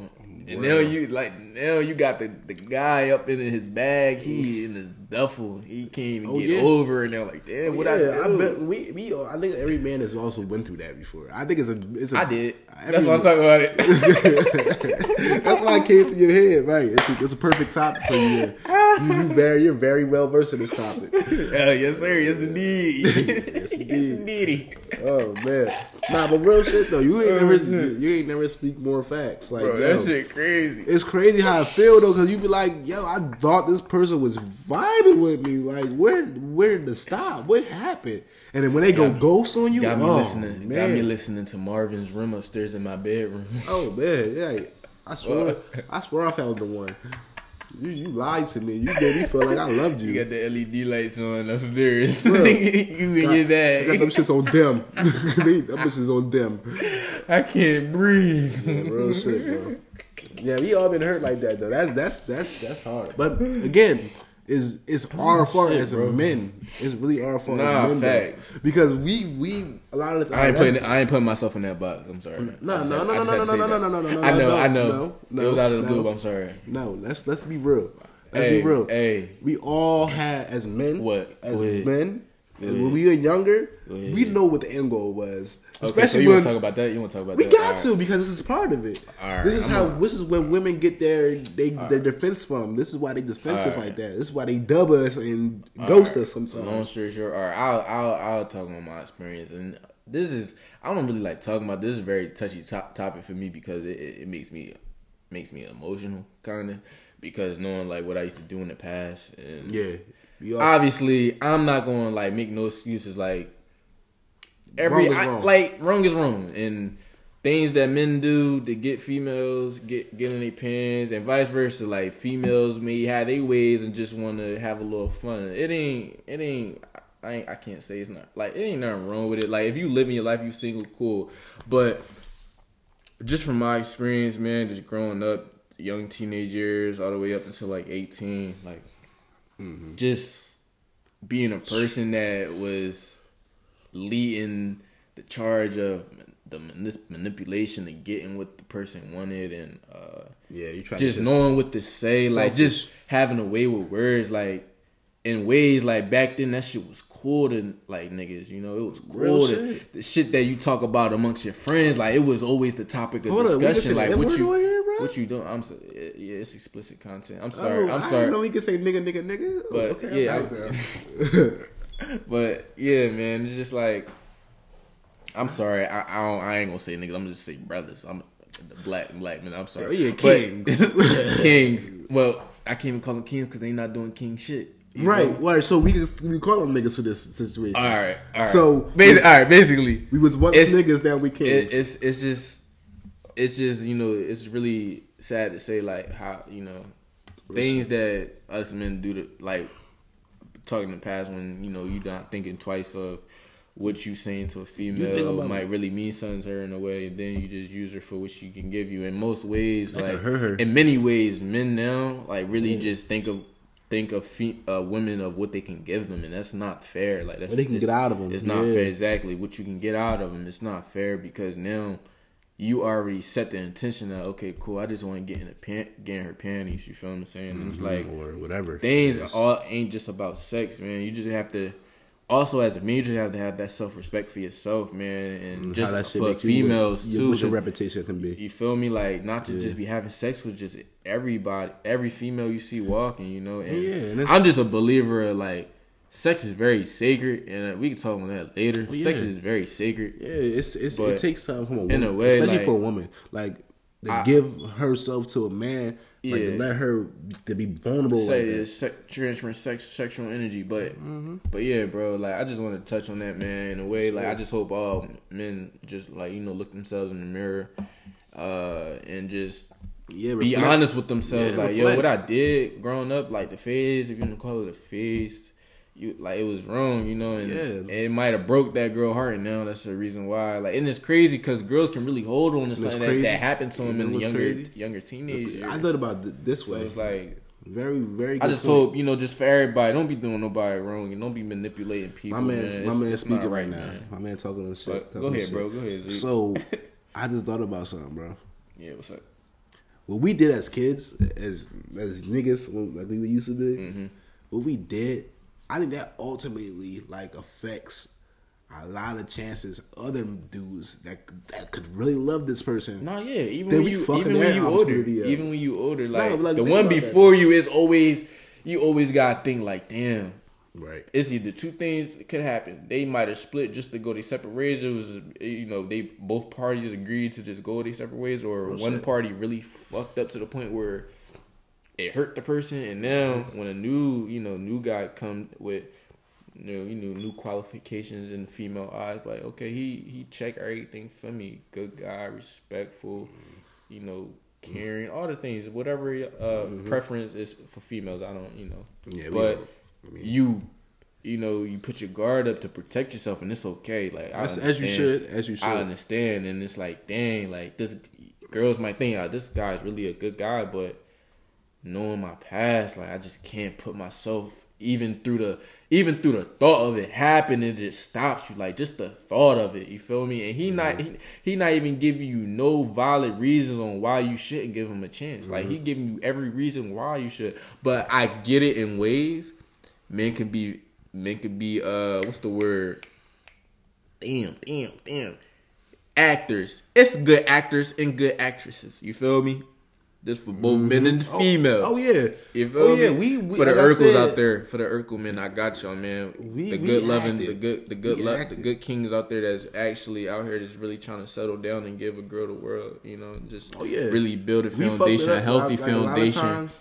and now you like now you got the, the guy up in his bag, he in his duffel, he can't even Oh, get yeah. over, and they're like, damn, what I yeah, I, do? bet we, we I think every man has also went through that before. I think it's a it's a I did. That's why I'm talking about it. That's why it came to your head, right? It's a, it's a perfect topic for you. You, very you're very well versed in this topic. Hell uh, yes, sir. Yes, indeed. yes, indeed. Oh man, nah, but real shit though. You ain't never you, you ain't never speak more facts. Like Bro, yo, that shit crazy. It's crazy how I feel though, because you be like, yo, I thought this person was vibing with me. Like, where where to stop? What happened? And then when they go me- ghost on you, Got me oh, listening. Man. Got me listening to Marvin's room upstairs in my bedroom. Oh man, yeah. I swear, uh, I swear I found the one. You you lied to me. You made me feel like I loved you. You got the LED lights on upstairs. You in your I got them bag. shits on dim. they, them shits on dim. I can't breathe. Yeah, real shit, bro. Yeah, we all been hurt like that though. That's that's that's that's hard. But again, is it's our fault shit, as bro. men. It's really our fault Nah, as men. though. facts. Because we we a lot of the time I ain't putting I ain't putting myself in that box. I'm sorry. No, I just no, had- no, I no, no, no, no, no, no, no, no, I know, no, I know. no, no, it was out of the blue. no. but I'm sorry. No, let's let's be real. Let's Hey, be real. hey. We all had as men. What? As Go men, And when we were younger, ahead. we know what the end goal was. Okay, Especially so you when want to talk about that? You want to talk about we that? We got to because this is part of it. This is I'm how. this is when women get their they their defense from. This is why they defensive like that. This is why they dub us and ghost us sometimes. Long story short, all right, I'll I'll I'll talk about my experience, and this is I don't really like talking about this. is a very touchy top, topic for me because it, it, makes me makes me emotional, kind of because knowing like what I used to do in the past, and Yeah, obviously I'm not going to like make no excuses. Like every Wrong I- wrong. like wrong is wrong, and things that men do to get females get get in their pants, and vice versa. Like females may have their ways and just want to have a little fun. It ain't it ain't. I ain't, I can't say it's not like it ain't nothing wrong with it. Like if you living your life, you single, cool. But just from my experience, man, just growing up, young teenage years, all the way up until like eighteen, like just being a person that was leading the charge of the manip- manipulation and getting what the person wanted and uh yeah, you try just knowing what to say like just having a way with words like in ways like back then that shit was cool to like niggas you know it was Real cool to, shit. the shit that you talk about amongst your friends like it was always the topic of Hold up, we can say discussion the like what you bro? what you doing I'm so, yeah it's explicit content I'm sorry Oh, I'm I sorry didn't know we could say nigga, nigga, nigga. But, okay, yeah. But yeah, man, it's just like I'm sorry. I I, don't, I ain't gonna say nigga. I'm gonna just say brothers. I'm the black black man. I'm sorry. Oh, yeah, But- kings. kings. Well, I can't even call them kings because they not doing king shit. You right, know? right. So we just we call them niggas for this situation. All right. All right. So- Basi- all right. Basically, We was once niggas, that we it, kings. it's it's just it's just you know it's really sad to say like how you know things that us men do to like talking in the past when you know you're not thinking twice of what you saying to a female might really mean something to her in a way and then you just use her for what she can give you. In most ways like in many ways men now like really just think of think of fe- uh, women of what they can give them and that's not fair. Like that's What they can get out of them. it's not yeah. fair exactly. What you can get out of them it's not fair because now you already set the intention that okay cool i just want to get in the pan- get in her panties you feel what i'm saying and it's mm-hmm, like or whatever. things all ain't just about sex, man. You just have to also as a man, you have to have that self respect for yourself, man, and mm, How just for make you females too. What your reputation can be. you feel me? Like not to just be having sex with just everybody, every female you see walking, you know. And Yeah, and I'm just a believer of like sex is very sacred, and we can talk on that later. yeah. Sex is very sacred. Yeah, it's, it's it takes time from a woman, in a way, especially like- for a woman, like to I- give herself to a man, like to Yeah. let her to be vulnerable. say like it's se- transferring sex, sexual energy, but Mm-hmm. but yeah, bro. Like I just want to touch on that, man. In a way, like I just hope all men just like you know look themselves in the mirror, uh, and just yeah, be honest with themselves. Yeah, like yo, what I did growing up, like the phase, if you want to call it a phase. You like it was wrong, you know, and, Yeah. and it might have broke that girl heart. And now that's the reason why. Like, and it's crazy because girls can really hold on to something that, that happened to them in the younger crazy? younger teenage. I thought about it this way. so it's like very, very. I just point. hope you know, just for everybody, don't be doing nobody wrong and don't be manipulating people. my man, man, my man speaking right now. man. My man talking this shit. But talking go ahead, shit. bro. Go ahead. Zeke. So, I just thought about something, bro. yeah, what's up? What we did as kids, as as niggas, like we used to be, Mm-hmm. what we did, I think that ultimately like affects a lot of chances other dudes that that could really love this person. No, yeah. Even when you, even when you older, up. even when you older, like, but, like, the one about that. before you is always, you always gotta think like, damn. Right. It's either two things could happen. They might have split just to go their separate ways. It was, you know, they both parties agreed to just go their separate ways, or one shit. party really fucked up to the point where it hurt the person. And now, when a new, you know, new guy come with, you know, you know, new qualifications in female eyes, like, okay, he he checked everything for me. Good guy, respectful, you know, caring, all the things, whatever uh, preference is for females. I don't, you know, Yeah, but. I mean- you you know you put your guard up to protect yourself and it's okay like I As, as you should, as you should. i understand and it's like dang like this girls might think oh, this guy's really a good guy but knowing my past like i just can't put myself even through the even through the thought of it happening it just stops you like just the thought of it you feel me and he not he, he not even giving you no valid reasons on why you shouldn't give him a chance like he giving you every reason why you should but i get it in ways men can be men can be uh, what's the word? Damn, damn, damn. Actors. It's good actors and good actresses. You feel me? This for both men and Oh, females. Oh, yeah. You feel oh yeah. We, we for the like Urkels out there, for the Urkel men, I got y'all, man. We- the good loving, the good, the good, love, the good kings out there that's actually out here that's really trying to settle down and give a girl the world. You know, just Oh, yeah. really build a we fucked it foundation, a healthy like, a foundation. times.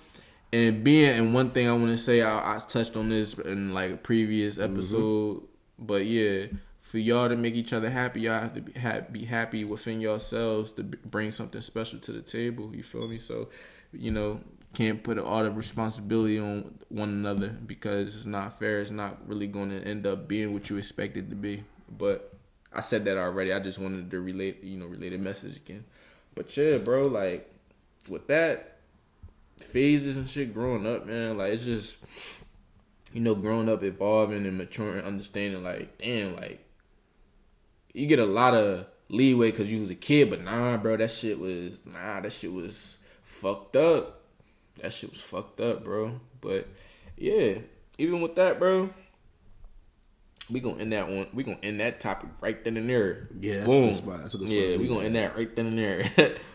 And being, and one thing I want to say, I, I touched on this in like a previous Mm-hmm. episode, but yeah, for y'all to make each other happy, y'all have to be, be happy within yourselves to bring something special to the table. You feel me? So, you know, can't put all the responsibility on one another because it's not fair. It's not really going to end up being what you expect it to be. But I said that already. I just wanted to relate, you know, relate a message again. But yeah, bro, like with that phases and shit growing up, man, like it's just you know, growing up, evolving and maturing, understanding like, damn, like you get a lot of leeway because you was a kid, but nah, bro, that shit was nah, that shit was fucked up. That shit was fucked up, bro. But yeah, even with that, bro, we gonna end that one. We gonna end that topic right then and there. Yeah, that's spot. That's good spot yeah, we gonna end that right then and there.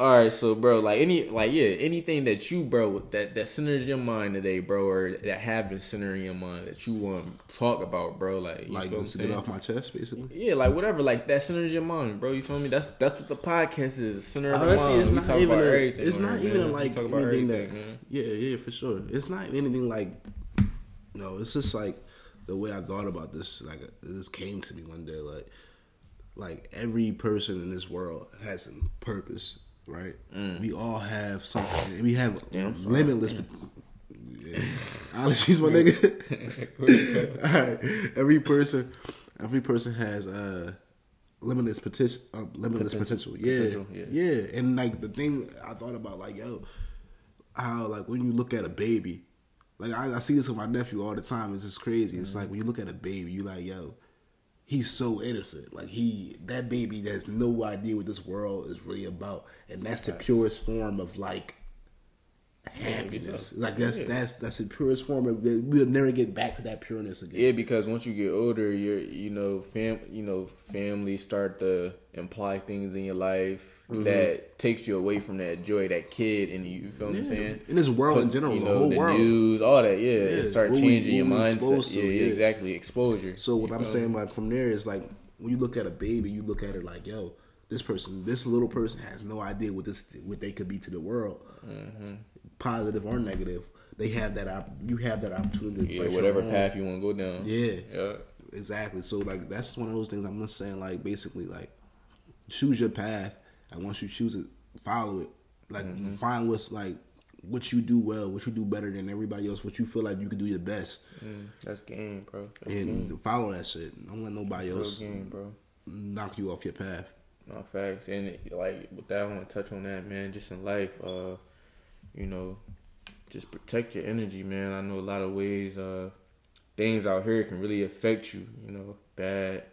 All right, so bro, like any, like yeah, anything that you, bro, that that centers your mind today, bro, or that have been centering your mind that you want to talk about, bro, like you Like feel what I'm just to get off my chest, basically. Yeah, like whatever, like that centers your mind, bro. You feel me? That's that's what the podcast is, center of oh, the Honestly, mind. it's We not talk even. about A, everything it's not even man. Like anything that. man. Yeah, yeah, for sure. It's not anything like. No, it's just like the way I thought about this. Like this came to me one day. Like, like every person in this world has a purpose, right? We all have something. We have Yeah, limitless. Yeah. Allergies, my nigga. all right, every person, every person has uh limitless potential. Uh, limitless potential. Yeah, Potential, yeah. yeah. And like the thing I thought about, like yo, how like when you look at a baby, like I, I see this with my nephew all the time. It's just crazy. It's like when you look at a baby, you like yo, he's so innocent. Like he, that baby has no idea what this world is really about, and that's the purest form of like happiness. Like that's Yeah. that's that's the purest form of. We'll never get back to that pureness again. Yeah, because once you get older, you're you know fam you know family start to imply things in your life Mm-hmm. that takes you away from that joy, that kid, and you, you feel what I'm saying? In this world in general, you the whole the world. news, all that. Yeah, it Yeah, start what we- changing your mindset. to, yeah, yeah, yeah. exactly. Exposure. So what I'm feel saying, like from there, is like when you look at a baby, you look at it like, yo, this person, this little person has no idea what this, what they could be to the world, Mm-hmm. positive or negative. They have that, op- you have that opportunity. to yeah, whatever path you want to go down. Yeah. yeah. Exactly. So like that's one of those things I'm just saying. Like basically, like choose your path, and once you choose it, follow it. Like Mm-hmm. find what's like what you do well, what you do better than everybody else, what you feel like you can do your best, Mm, that's game, bro. That's game. and follow that shit. Don't let nobody Real else game, bro. knock you off your path. No facts, and it, like with that, I want to touch on that, man. Just in life, uh, you know, just protect your energy, man. I know a lot of ways, uh, things out here can really affect you. You know, bad,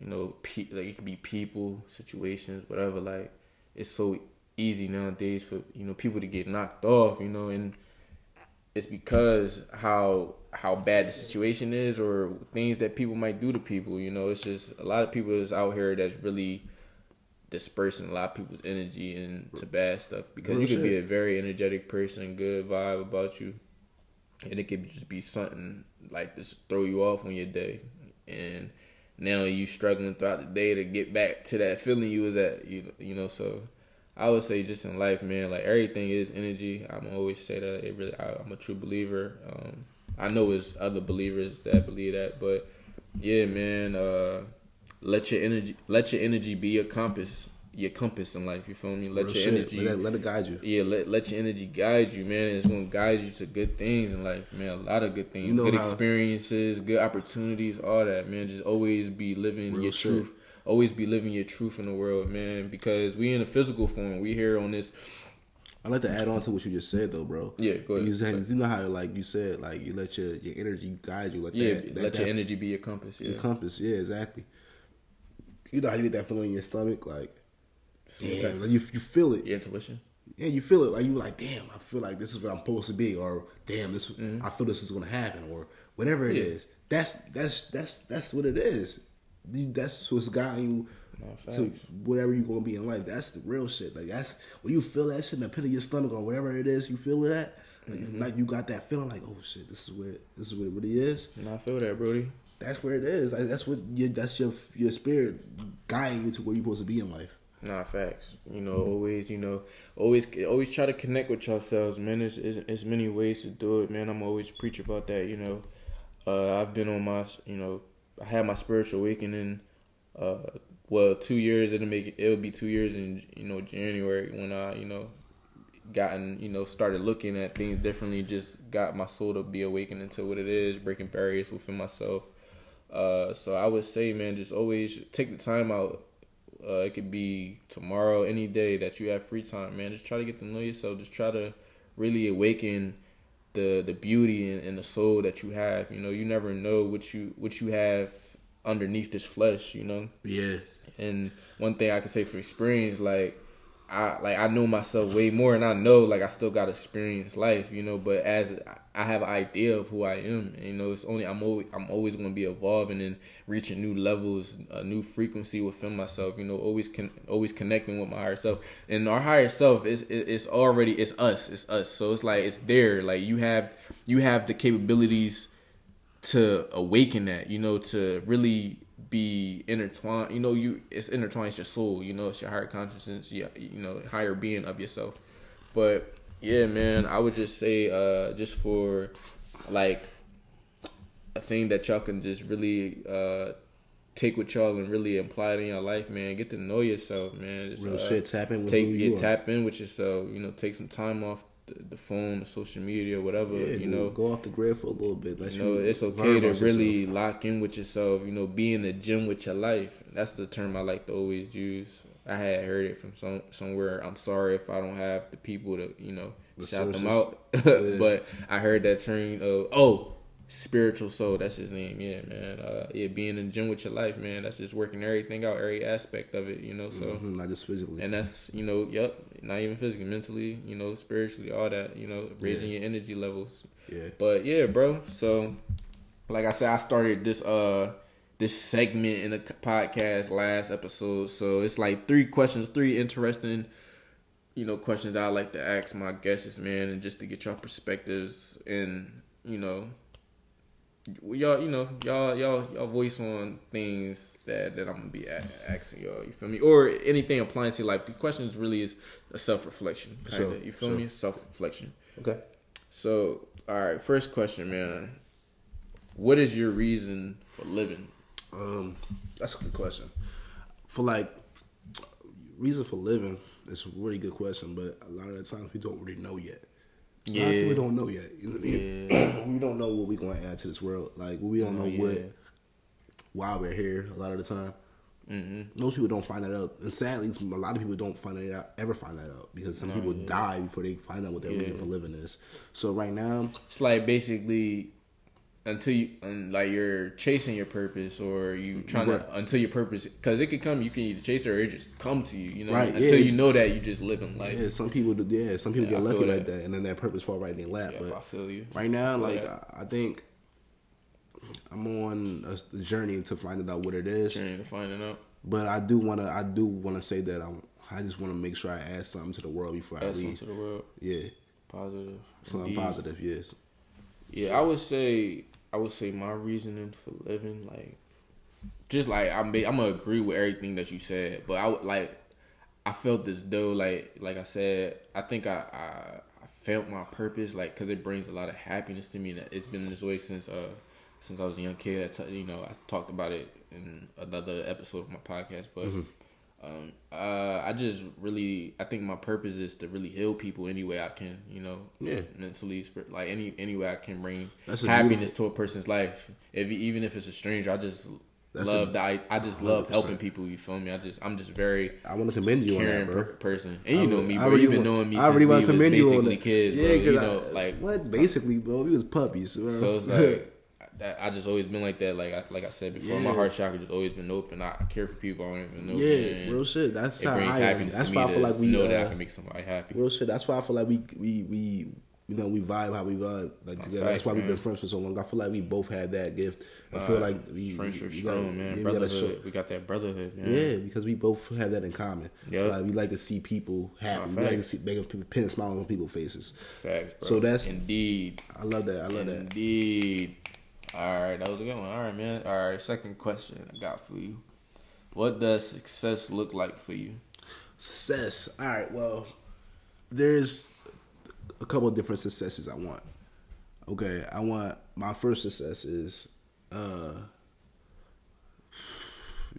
you know, pe- like it could be people, situations, whatever. Like it's so easy nowadays for you know people to get knocked off. You know, and it's because how how bad the situation is or things that people might do to people. You know, it's just a lot of people is out here that's really dispersing a lot of people's energy into bad stuff because Real you could be a very energetic person, good vibe about you, and it could just be something like just throw you off on your day, and now you struggling throughout the day to get back to that feeling you was at. You you know so. I would say just in life, man, like everything is energy. I'm always say that it really. I, I'm a true believer. Um, I know there's other believers that believe that, but yeah, man. Uh, let your energy, let your energy be your compass, your compass in life. You feel me? Let Real your shit. energy, Let, it- let it guide you. yeah, let let your energy guide you, man. It's gonna guide you to good things in life, man. A lot of good things, You know good how- experiences, good opportunities, all that, man. Just always be living your shit. truth. Always be living your truth in the world, man. Because we in a physical form. We here on this. I'd like to add on to what you just said though, bro. Yeah, go ahead. You, said, you know how like you said, like you let your, your energy guide you. Let Yeah, that, that, let your that energy be your compass. Yeah, your compass. Yeah, exactly. You know how you get that feeling in your stomach, like damn, like you you feel it. your intuition. yeah, you feel it like you like, damn, I feel like this is what I'm supposed to be, or damn, this Mm-hmm. I feel this is gonna happen, or whatever it is. That's that's that's that's what it is. That's what's guiding you Nah, to whatever you're gonna be in life. That's the real shit. Like that's when you feel that shit in the pit of your stomach or whatever it is, you feel that. Like, Mm-hmm. like you got that feeling like, oh shit, this is where this is what it really is. And I feel that, Brody. That's where it is. Like, that's what your that's your your spirit guiding you to where you're supposed to be in life. Nah, facts. You know, always, you know, always, always try to connect with yourselves, man. There's, there's, many ways to do it, man. I'm always preach about that. You know, uh, I've been on my, you know, I had my spiritual awakening. Uh, well, two years. It'll make it. It'll be two years in, you know, January when I, you know, gotten, you know, started looking at things differently. Just got my soul to be awakened into what it is, breaking barriers within myself. Uh, so I would say, man, just always take the time out. Uh, it could be tomorrow, any day that you have free time, man. Just try to get to know yourself. Just try to really awaken the the beauty and, and the soul that you have. You know, you never know what you what you have underneath this flesh. You know, Yeah. and one thing I can say for experience, like I like I know myself way more, and I know like I still got to experience life, you know. But as I have an idea of who I am, and, you know, it's only I'm always I'm always going to be evolving and reaching new levels, a new frequency within myself. You know, always can always connecting with my higher self, and our higher self is it's already it's us, it's us. So it's like it's there. Like you have you have the capabilities to awaken that, you know, to really be intertwined. You know, you it's intertwined. It's your soul. You know, it's your higher consciousness. Yeah, you know, higher being of yourself. But yeah, man, I would just say, uh, just for like a thing that y'all can just really uh take with y'all and really apply it in your life, man. Get to know yourself, man. Just, Real uh, shit. Tap in with take yeah, tap in with yourself. You know, take some time off the, the phone, the social media, whatever. Yeah, you know, go off the grid for a little bit. Let you know, it's okay to really yourself. lock in with yourself. You know, be in the gym with your life. That's the term I like to always use. I had heard it from some somewhere. I'm sorry if I don't have the people to you know The shout them out, Yeah. but I heard that term. of oh, spiritual soul. That's his name. Yeah, man. Uh, yeah, being in the gym with your life, man. That's just working everything out, every aspect of it. You know, so. Mhm, not just physically. And that's you know, yep, not even physically, mentally, you know, spiritually, all that, you know, raising Yeah. your energy levels. yeah. But yeah, bro. So, like I said, I started this uh this segment in the podcast last episode. So it's like three questions, three interesting, you know, questions I like to ask my guests, man, and just to get your perspectives and you know, y'all, you know, y'all, y'all, y'all voice on things that that I'm gonna be a- asking y'all. You feel me? Or anything applying to life. The questions really is a self reflection. Sure, You feel sure. me? Self reflection. Okay. So, all right, first question, man. What is your reason for living? Um, that's a good question. For like reason for living, it's a really good question, but a lot of the times we don't really know yet. A lot of Yeah. people don't know yet. You know what I mean? we don't know what we're going to add to this world. Like we don't know Oh, yeah. what why we're here. A lot of the time, Mm-hmm. most people don't find that out, and sadly, a lot of people don't find it out ever find that out because some people die before they find out what their reason for living is. So right now, It's like basically until you and like you're chasing your purpose or you trying Right. to until your purpose because it could come you can either chase it or it just come to you you know Right, until yeah. you know that you just living life yeah, some people do. Yeah, some people Yeah, get I lucky like that. and then that purpose fall right in their lap. yeah, but I feel you right now, feel like that. I, I think I'm on a journey to finding out what it is. journey to finding out But I do want to. I do want to say that I'm. I just want to make sure I add something to the world before I add something leave. to the world Yeah, positive something Indeed. positive. Yes. Yeah, I would say I would say my reasoning for living, like, just like I'm, I'm gonna agree with everything that you said, but I would like, I felt this though, like, like I said, I think I, I, I felt my purpose, like, cause it brings a lot of happiness to me, and it's been this way since, uh, since I was a young kid. I t- you know, I talked about it in another episode of my podcast, but. Um, uh, I just really, I think my purpose is to really heal people any way I can, you know, Yeah. mentally, like any any way I can bring That's happiness to a person's life. If even if it's a stranger, I just That's love that. I, I just love 100%. helping people. You feel me? I just I'm just very I want to commend you on that, bro. person, and you know me, bro. really You've been want- knowing me I since really we wanna was commend you on that. kids, bro. Yeah, 'cause you I- know, like what? Basically, bro, we was puppies. bro. so it's like that I just always been like that. Like I, like I said before, my Yeah. heart chakra just always been open. I, I care for people. I don't even know. Yeah, man. real shit. That's It how brings I happiness That's to why me I feel like we know that I uh, can make somebody happy. real shit. That's why I feel like we we we you know we vibe how we vibe like together. That's facts, why we've been friends for so long. I feel like we both had that gift. I feel Uh, like we friendship we strong, man. yeah, we brotherhood. show- we got that brotherhood, man. Yeah, because we both have that in common. Yeah, Like, we like to see people happy. We like to see making people pin a smile on people's faces. Facts, bro. So that's- indeed, I love that. I love that. indeed. All right, that was a good one. All right, man. All right, second question I got for you. What does success look like for you? Success. All right. Well, there's a couple of different successes I want. Okay, I want my first success is uh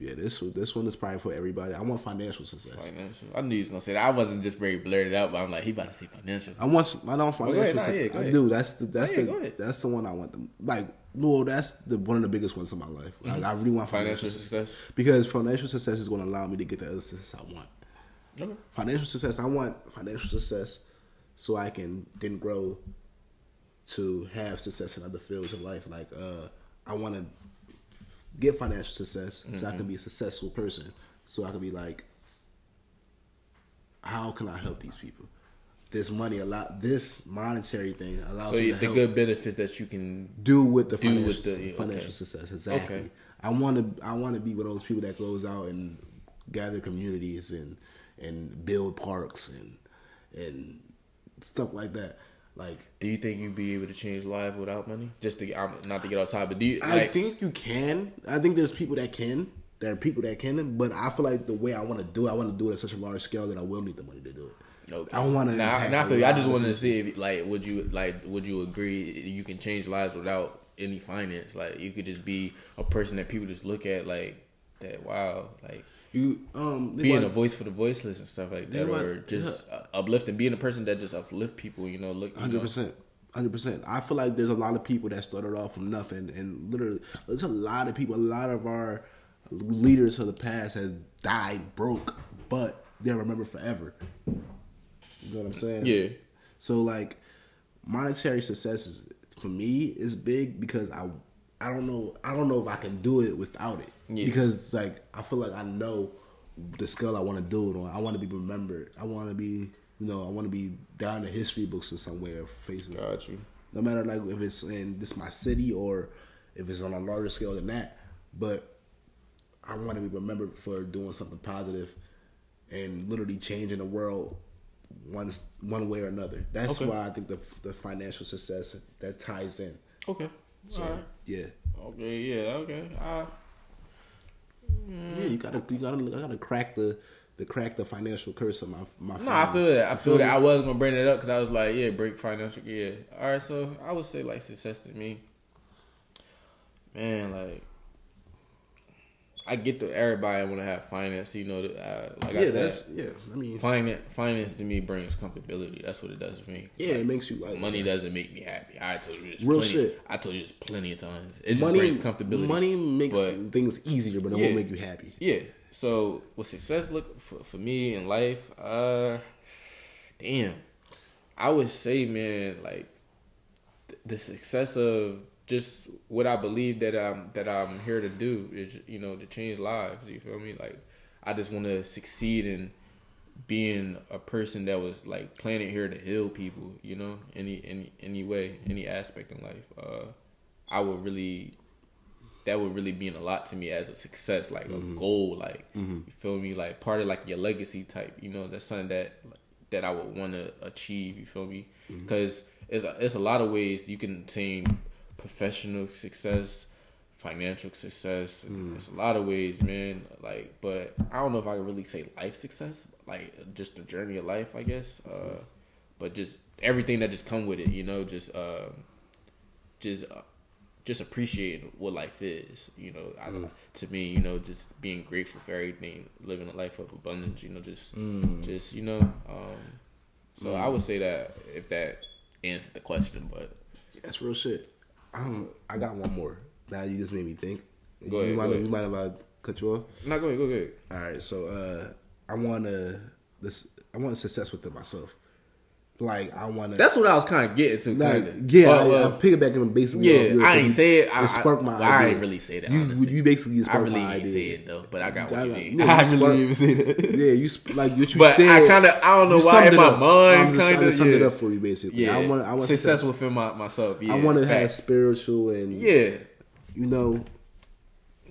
yeah, this one this one is probably for everybody. I want financial success. Financial. I knew he was gonna say that. I wasn't just very blurted out, but I'm like, he about to say financial. I want I know go financial ahead, nah, success. yeah, I do. That's the that's Yeah, the that's the one I want them like no, that's the one of the biggest ones in my life. Like, I really want financial, Mm-hmm. Financial success. success. because financial success is going to allow me to get the other success I want. Okay. financial success. I want financial success so I can then grow to have success in other fields of life. Like uh, I want to get financial success so I can mm-hmm. be a successful person. So I can be like, how can I help these people? This money a lot. This monetary thing allows So me you, to the good benefits that you can. do with the financial, with the- yeah, financial okay. success. Exactly. Okay. I want to. I want to be one of those people that goes out and gather communities and and build parks and and stuff like that. Like Do you think you'd be able to change lives without money? Just to I'm not to get off topic, but do you I think you can. I think there's people that can. There are people that can, but I feel like the way I want to do it, I want to do it at such a large scale that I will need the money to do it. Okay. I want to. I feel you. I just wanted to see if, like, would you like, would you agree you can change lives without any finance? Like, you could just be a person that people just look at like that. Wow, like you um being a voice for the voiceless and stuff like that, or just uh, uplifting, being a person that just uplift people. You know, look, hundred percent. Hundred percent. I feel like there's a lot of people that started off from nothing, and literally, there's a lot of people. A lot of our leaders of the past has died broke, but they're remembered forever. You know what I'm saying? yeah, So like, monetary success is for me is big because I I don't know I don't know if I can do it without it Yeah. because like I feel like I know the skill I want to do it on. I want to be remembered. I want to be you know I want to be down in history books in some way or faces. got you. No matter like if it's in this my city or if it's on a larger scale than that, but I want to be remembered for doing something positive and literally changing the world one one way or another. That's Okay. why I think the the financial success that ties in. Okay, So right. yeah, Okay, yeah, okay. Uh, yeah, you gotta you gotta I gotta crack the the crack the financial curse of my my. No, I feel that. I You feel that. I was gonna bring it up because I was like, yeah, break financial. Yeah. All right, so I would say like success to me, man. Like, I get that everybody I want to have finance. You know, uh, like I said, that's yeah. I mean, finance. Finance to me brings comfortability. That's what it does for me. yeah, it makes you like Money doesn't make me happy. I told you this. Real plenty, shit. I told you this plenty of times. It just money brings comfortability. Money makes But- things easier, but it Yeah. won't make you happy. Yeah. So what success look for, for me in life? Uh, damn, I would say, man, like th- the success of just what I believe that I'm that I'm here to do is, you know, to change lives. You feel me? Like I just want to succeed in being a person that was like planted here to heal people. You know, any any any way, any aspect in life. Uh, I would really that would really mean a lot to me as a success, like a mm-hmm. goal, like mm-hmm. you feel me, like part of like your legacy type. You know, that's something that that I would want to achieve. You feel me? Mm-hmm. Because it's a, it's a lot of ways you can attain professional success, financial success. and It's a lot of ways, man. Like, but I don't know if I can really say life success, like just the journey of life, I guess. Uh, but just everything that just come with it, you know, just um, just uh, just appreciating what life is. You know, I, to me, you know, just being grateful for everything, living a life of abundance. You know, just just you know. Um, so I would say that if that answered the question, but That's real shit. Um, I got one more. Now you just made me think. Go you ahead, Might, go ahead. You might have uh, cut you off. no, go ahead, go ahead. All right, so uh, I want to this. I want to success within myself. Like I want to. That's what I was kind of getting to. Like, yeah. I, I'm piggybacking basically. yeah, I ain't say it. I, it sparked my I, well, I ain't really say that. You, honestly. you basically I sparked really my ain't idea. say it though, but I got what I you mean. yeah, you I really sparked- didn't say that. Yeah, you sp- like what you But said. I kind of I don't know why in my up. I'm mind kind of summed it yeah. up for you basically. Yeah, I want. I want success within my, myself. Yeah, I want to have spiritual and Yeah, you know.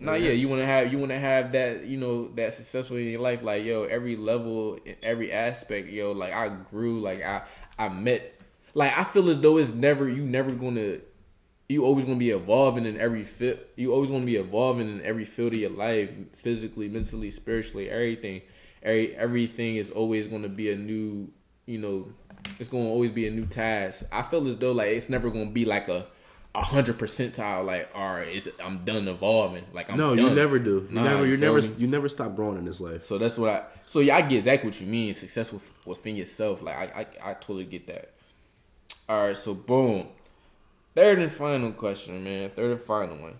No, yeah, you want to have you want to have that you know that successful in your life. Like yo, every level, every aspect, yo. Like I grew, like I I met, like I feel as though it's never you never gonna you always gonna be evolving in every fit. You always gonna be evolving in every field of your life, physically, mentally, spiritually, everything. Every everything is always gonna be a new, you know, it's gonna always be a new task. I feel as though like it's never gonna be like a a hundred percentile. Like, all right, is I'm done evolving. Like I'm No, done. you never do. You Nah, never. you You never. me? You never stop growing in this life. So that's what I. So yeah, I get exactly what you mean. Success with, within yourself. Like I, I, I totally get that. All right, so boom. Third and final question, man. Third and final one.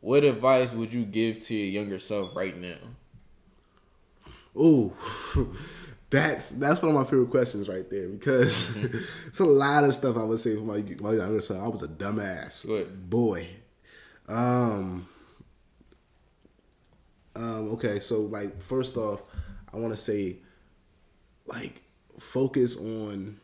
What advice would you give to your younger self right now? Ooh, that's that's one of my favorite questions right there because Mm-hmm. it's a lot of stuff I would say for my my younger self. I was a dumbass Good. boy. Um. Um. Okay. So like, first off, I want to say, like, focus on,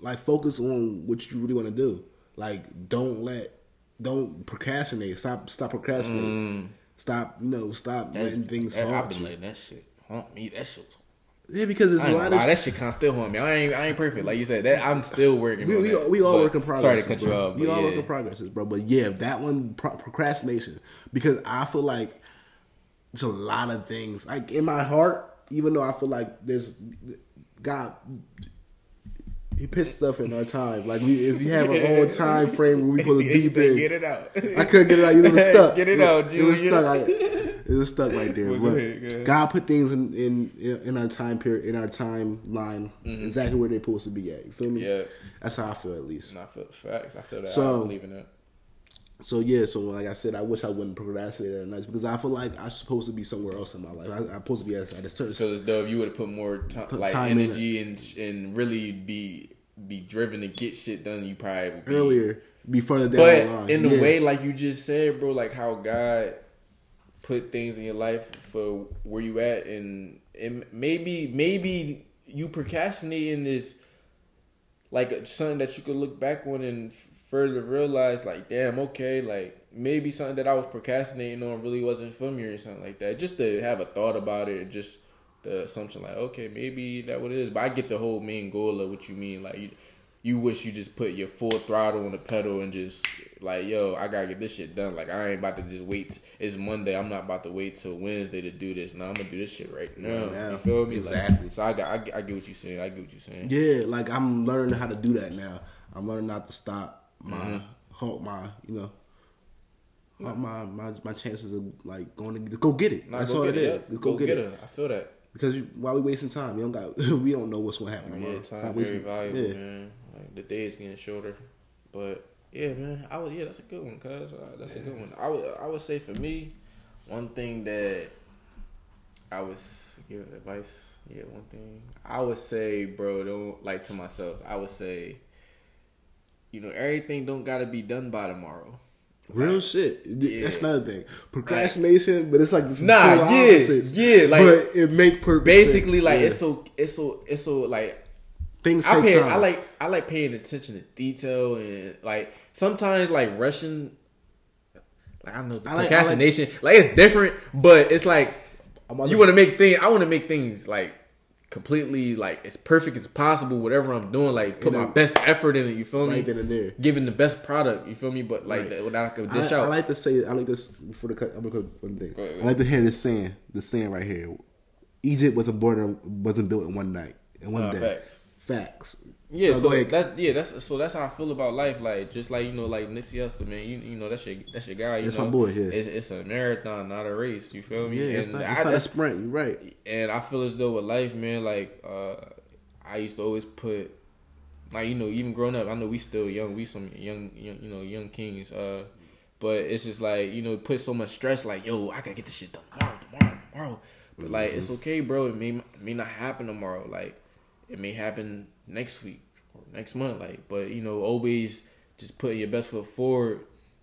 like, focus on what you really want to do. Like, don't let, don't procrastinate. Stop. Stop procrastinating. Stop. You know. Stop letting things Mm. I've haunt been you. letting that shit haunt me. That shit. Was, Yeah, because it's a lot of that shit kind of still haunt me. I ain't, I ain't perfect, like you said. That I'm still working. we, we, we all But- work in progress. Sorry to cut you off. We all yeah. work in progresses, bro. But yeah, that one pro- procrastination because I feel like it's a lot of things. Like in my heart, even though I feel like there's God, He puts stuff in our time. Like we, if we have our own time frame where we supposed to do things. Get it out. I couldn't get it out. You know, stuck. Get it out, It was stuck. I, it was stuck right there. Well, but ahead, go. God put things in, in in our time period, in our timeline, exactly where they're supposed to be at. You feel me? Mm-hmm. Yeah. That's how I feel at least. And I feel facts. I feel that. So- I believe in that. So yeah, so like I said, I wish I wouldn't procrastinate that much because I feel like I'm supposed to be somewhere else in my life. I, I'm supposed to be at, at a certain. feel as though if you would have put more time, Put like time in energy and and really be be driven to get shit done, you probably would be earlier, be further down the line. But in the Yeah. way, like you just said, bro, like how God put things in your life for where you at, and, and maybe maybe you procrastinating is like something that you could look back on and further realize, like, damn, okay, like maybe something that I was procrastinating on really wasn't for me or something like that. Just to have a thought about it, just the assumption, like, okay, maybe that what it is. But I get the whole main goal of what you mean, like you. You wish you just put your full throttle on the pedal and just like, yo, I gotta get this shit done. Like, I ain't about to just wait. It's Monday. I'm not about to wait till Wednesday to do this. No, I'm gonna do this shit right now. Right now. You feel me? Exactly. Like, so I got, I, get- I get what you're saying. I get what you're saying. Yeah, like I'm learning how to do that now. I'm learning not to stop my Mm-hmm. halt my you know halt my my my chances of like going to go get it. Nah, That's go all get it it. is. yeah. Just Go, get, it. I feel that. Because you, why we wasting time? We don't got we don't know what's gonna happen. Yeah, time very wasting- valuable, yeah. man. Like the day is getting shorter, but yeah, man. I would yeah, that's a good one, cause uh, that's a good one. I would I would say for me, one thing that I would give advice. Yeah, one thing I would say, bro, don't like to myself. I would say, you know, everything don't gotta be done by tomorrow. Real shit. Yeah. That's another thing. Procrastination, but it's like this is Nah, yeah, opposites. yeah, like- but it make perfect Basically, sense. like Yeah. it's so it's so it's so like things I pay. time. I like. I like paying attention to detail and like sometimes like rushing. Like I know the I like- I procrastination. Like, it's different, but it's like you want to make things. I want to make things like completely like as perfect as possible. Whatever I'm doing, like put my best effort in it. You feel me? Then and there. Giving the best product. You feel me? But like Right. that, without like a I, dish I out. like to say I like this for the cut. I'm gonna cut one thing. Go I like to hear this saying. The saying right here. Egypt wasn't born wasn't built in one night in one Uh, day. facts. Facts. Yeah, So, so like- that's yeah, that's so that's how I feel about life. Like just like you know, like Nipsey Hussle, man. You you know that's your that's your guy. You That's know? my boy, yeah. It's, it's a marathon, not a race. You feel me? Yeah, it's not, I- it's not a sprint. You're right. and I feel as though with life, man, like uh, I used to always put, like you know, even growing up, I know we still young, we some young, young you know, young kings. Uh, but it's just like you know, put so much stress, like yo, I gotta get this shit done tomorrow, tomorrow, tomorrow. But like Mm-hmm. it's okay, bro. It may may not happen tomorrow. Like it may happen next week or next month. Like, but you know, always just putting your best foot forward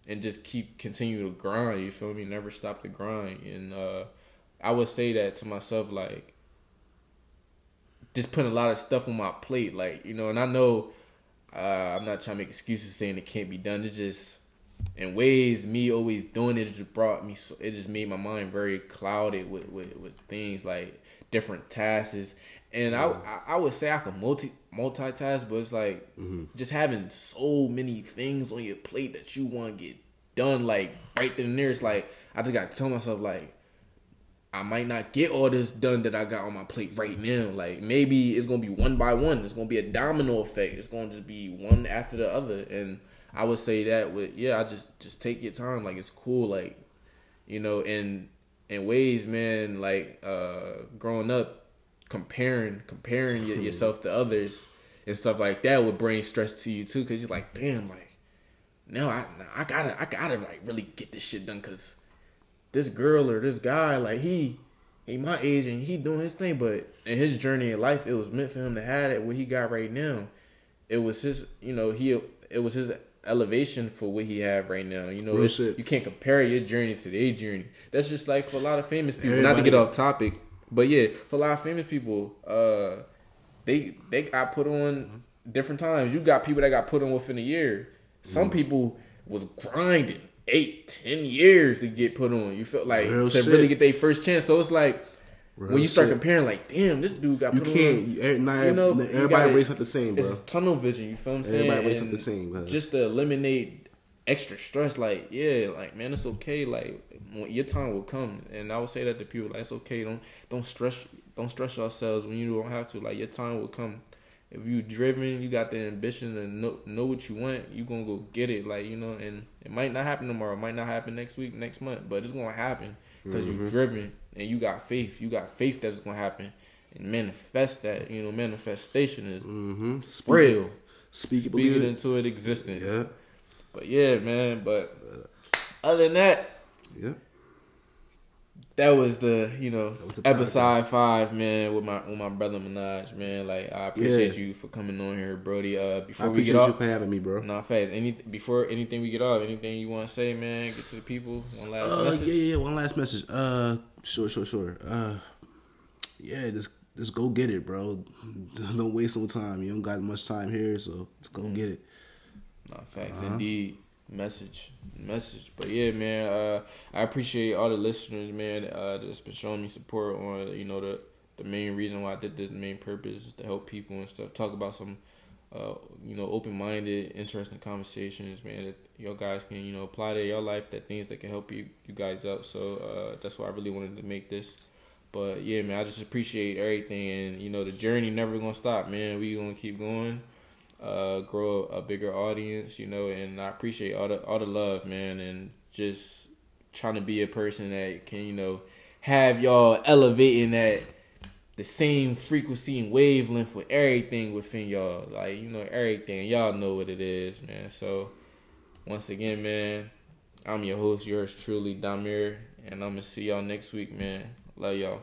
and just keep continue to grind. You feel me? Never stop the grind. And uh, I would say that to myself, like, just putting a lot of stuff on my plate, like you know. And I know uh, I'm not trying to make excuses saying it can't be done. It just in ways me always doing it just brought me. So, it just made my mind very clouded with with, with things like different tasks. And I, I, I would say I can multi multitask, but it's like mm-hmm. just having so many things on your plate that you want to get done, like right then and there. It's like I just got to tell myself like I might not get all this done that I got on my plate right now. Like maybe it's gonna be one by one. It's gonna be a domino effect. It's gonna just be one after the other. And I would say that with yeah, I just just take your time. Like it's cool. Like you know, in in ways, man. Like uh growing up comparing comparing hmm. yourself to others and stuff like that would bring stress to you too because you're like damn like now I I gotta I gotta like really get this shit done because this girl or this guy like he he my age and he doing his thing but in his journey in life it was meant for him to have it what he got right now it was his you know he it was his elevation for what he have right now you know you can't compare your journey to their journey that's just like for a lot of famous people Everybody. not to get off topic but yeah, for a lot of famous people, uh, they they got put on different times. You got people that got put on within a year. Some mm. people was grinding eight, ten years to get put on. You felt like Real to shit. really get their first chance. So it's like Real when you start shit. comparing, like, damn, this dude got you put can't, on. Not, you know, everybody race up the same, bro. It's tunnel vision. You feel what I'm saying? Everybody race up the same. Bro. Just to eliminate extra stress, like, yeah, like, man, it's okay. Like, your time will come, and I would say that to people like it's okay. Don't don't stress don't stress yourselves when you don't have to. Like your time will come. If you driven, you got the ambition and know know what you want, you gonna go get it. Like you know, and it might not happen tomorrow, it might not happen next week, next month, but it's gonna happen because mm-hmm. you're driven and you got faith. You got faith that it's gonna happen, and manifest that. You know, manifestation is mm-hmm. Speak real. Speak, Speak it into it existence. Yeah. But yeah, man. But other than that, yeah that was the you know episode five man with my with my brother Minaj man. Like I appreciate yeah. you for coming on here Brody. Uh before we get off for having me bro. Nah fast. Any before anything we get off anything you want to say man? Get to the people. One last uh, message. yeah yeah one last message. Uh sure sure sure. Uh yeah just just go get it bro. Don't waste no time. You don't got much time here so just go mm-hmm. get it. Nah facts uh-huh. indeed message. Message. But yeah man uh i appreciate all the listeners man uh that's been showing me support on you know the the main reason why i did this main purpose is to help people and stuff. Talk about some uh you know open-minded interesting conversations man that your guys can you know apply to your life that things that can help you you guys out. So uh that's why i really wanted to make this. But yeah man i just appreciate everything and you know the journey never gonna stop man. We gonna keep going uh, grow a bigger audience, you know, and I appreciate all the all the love, man, and just trying to be a person that can, you know, have y'all elevating that the same frequency and wavelength with everything within y'all. Like, you know, everything. Y'all know what it is, man. So once again, man, I'm your host, yours truly, Damir, and I'm gonna see y'all next week, man. Love y'all.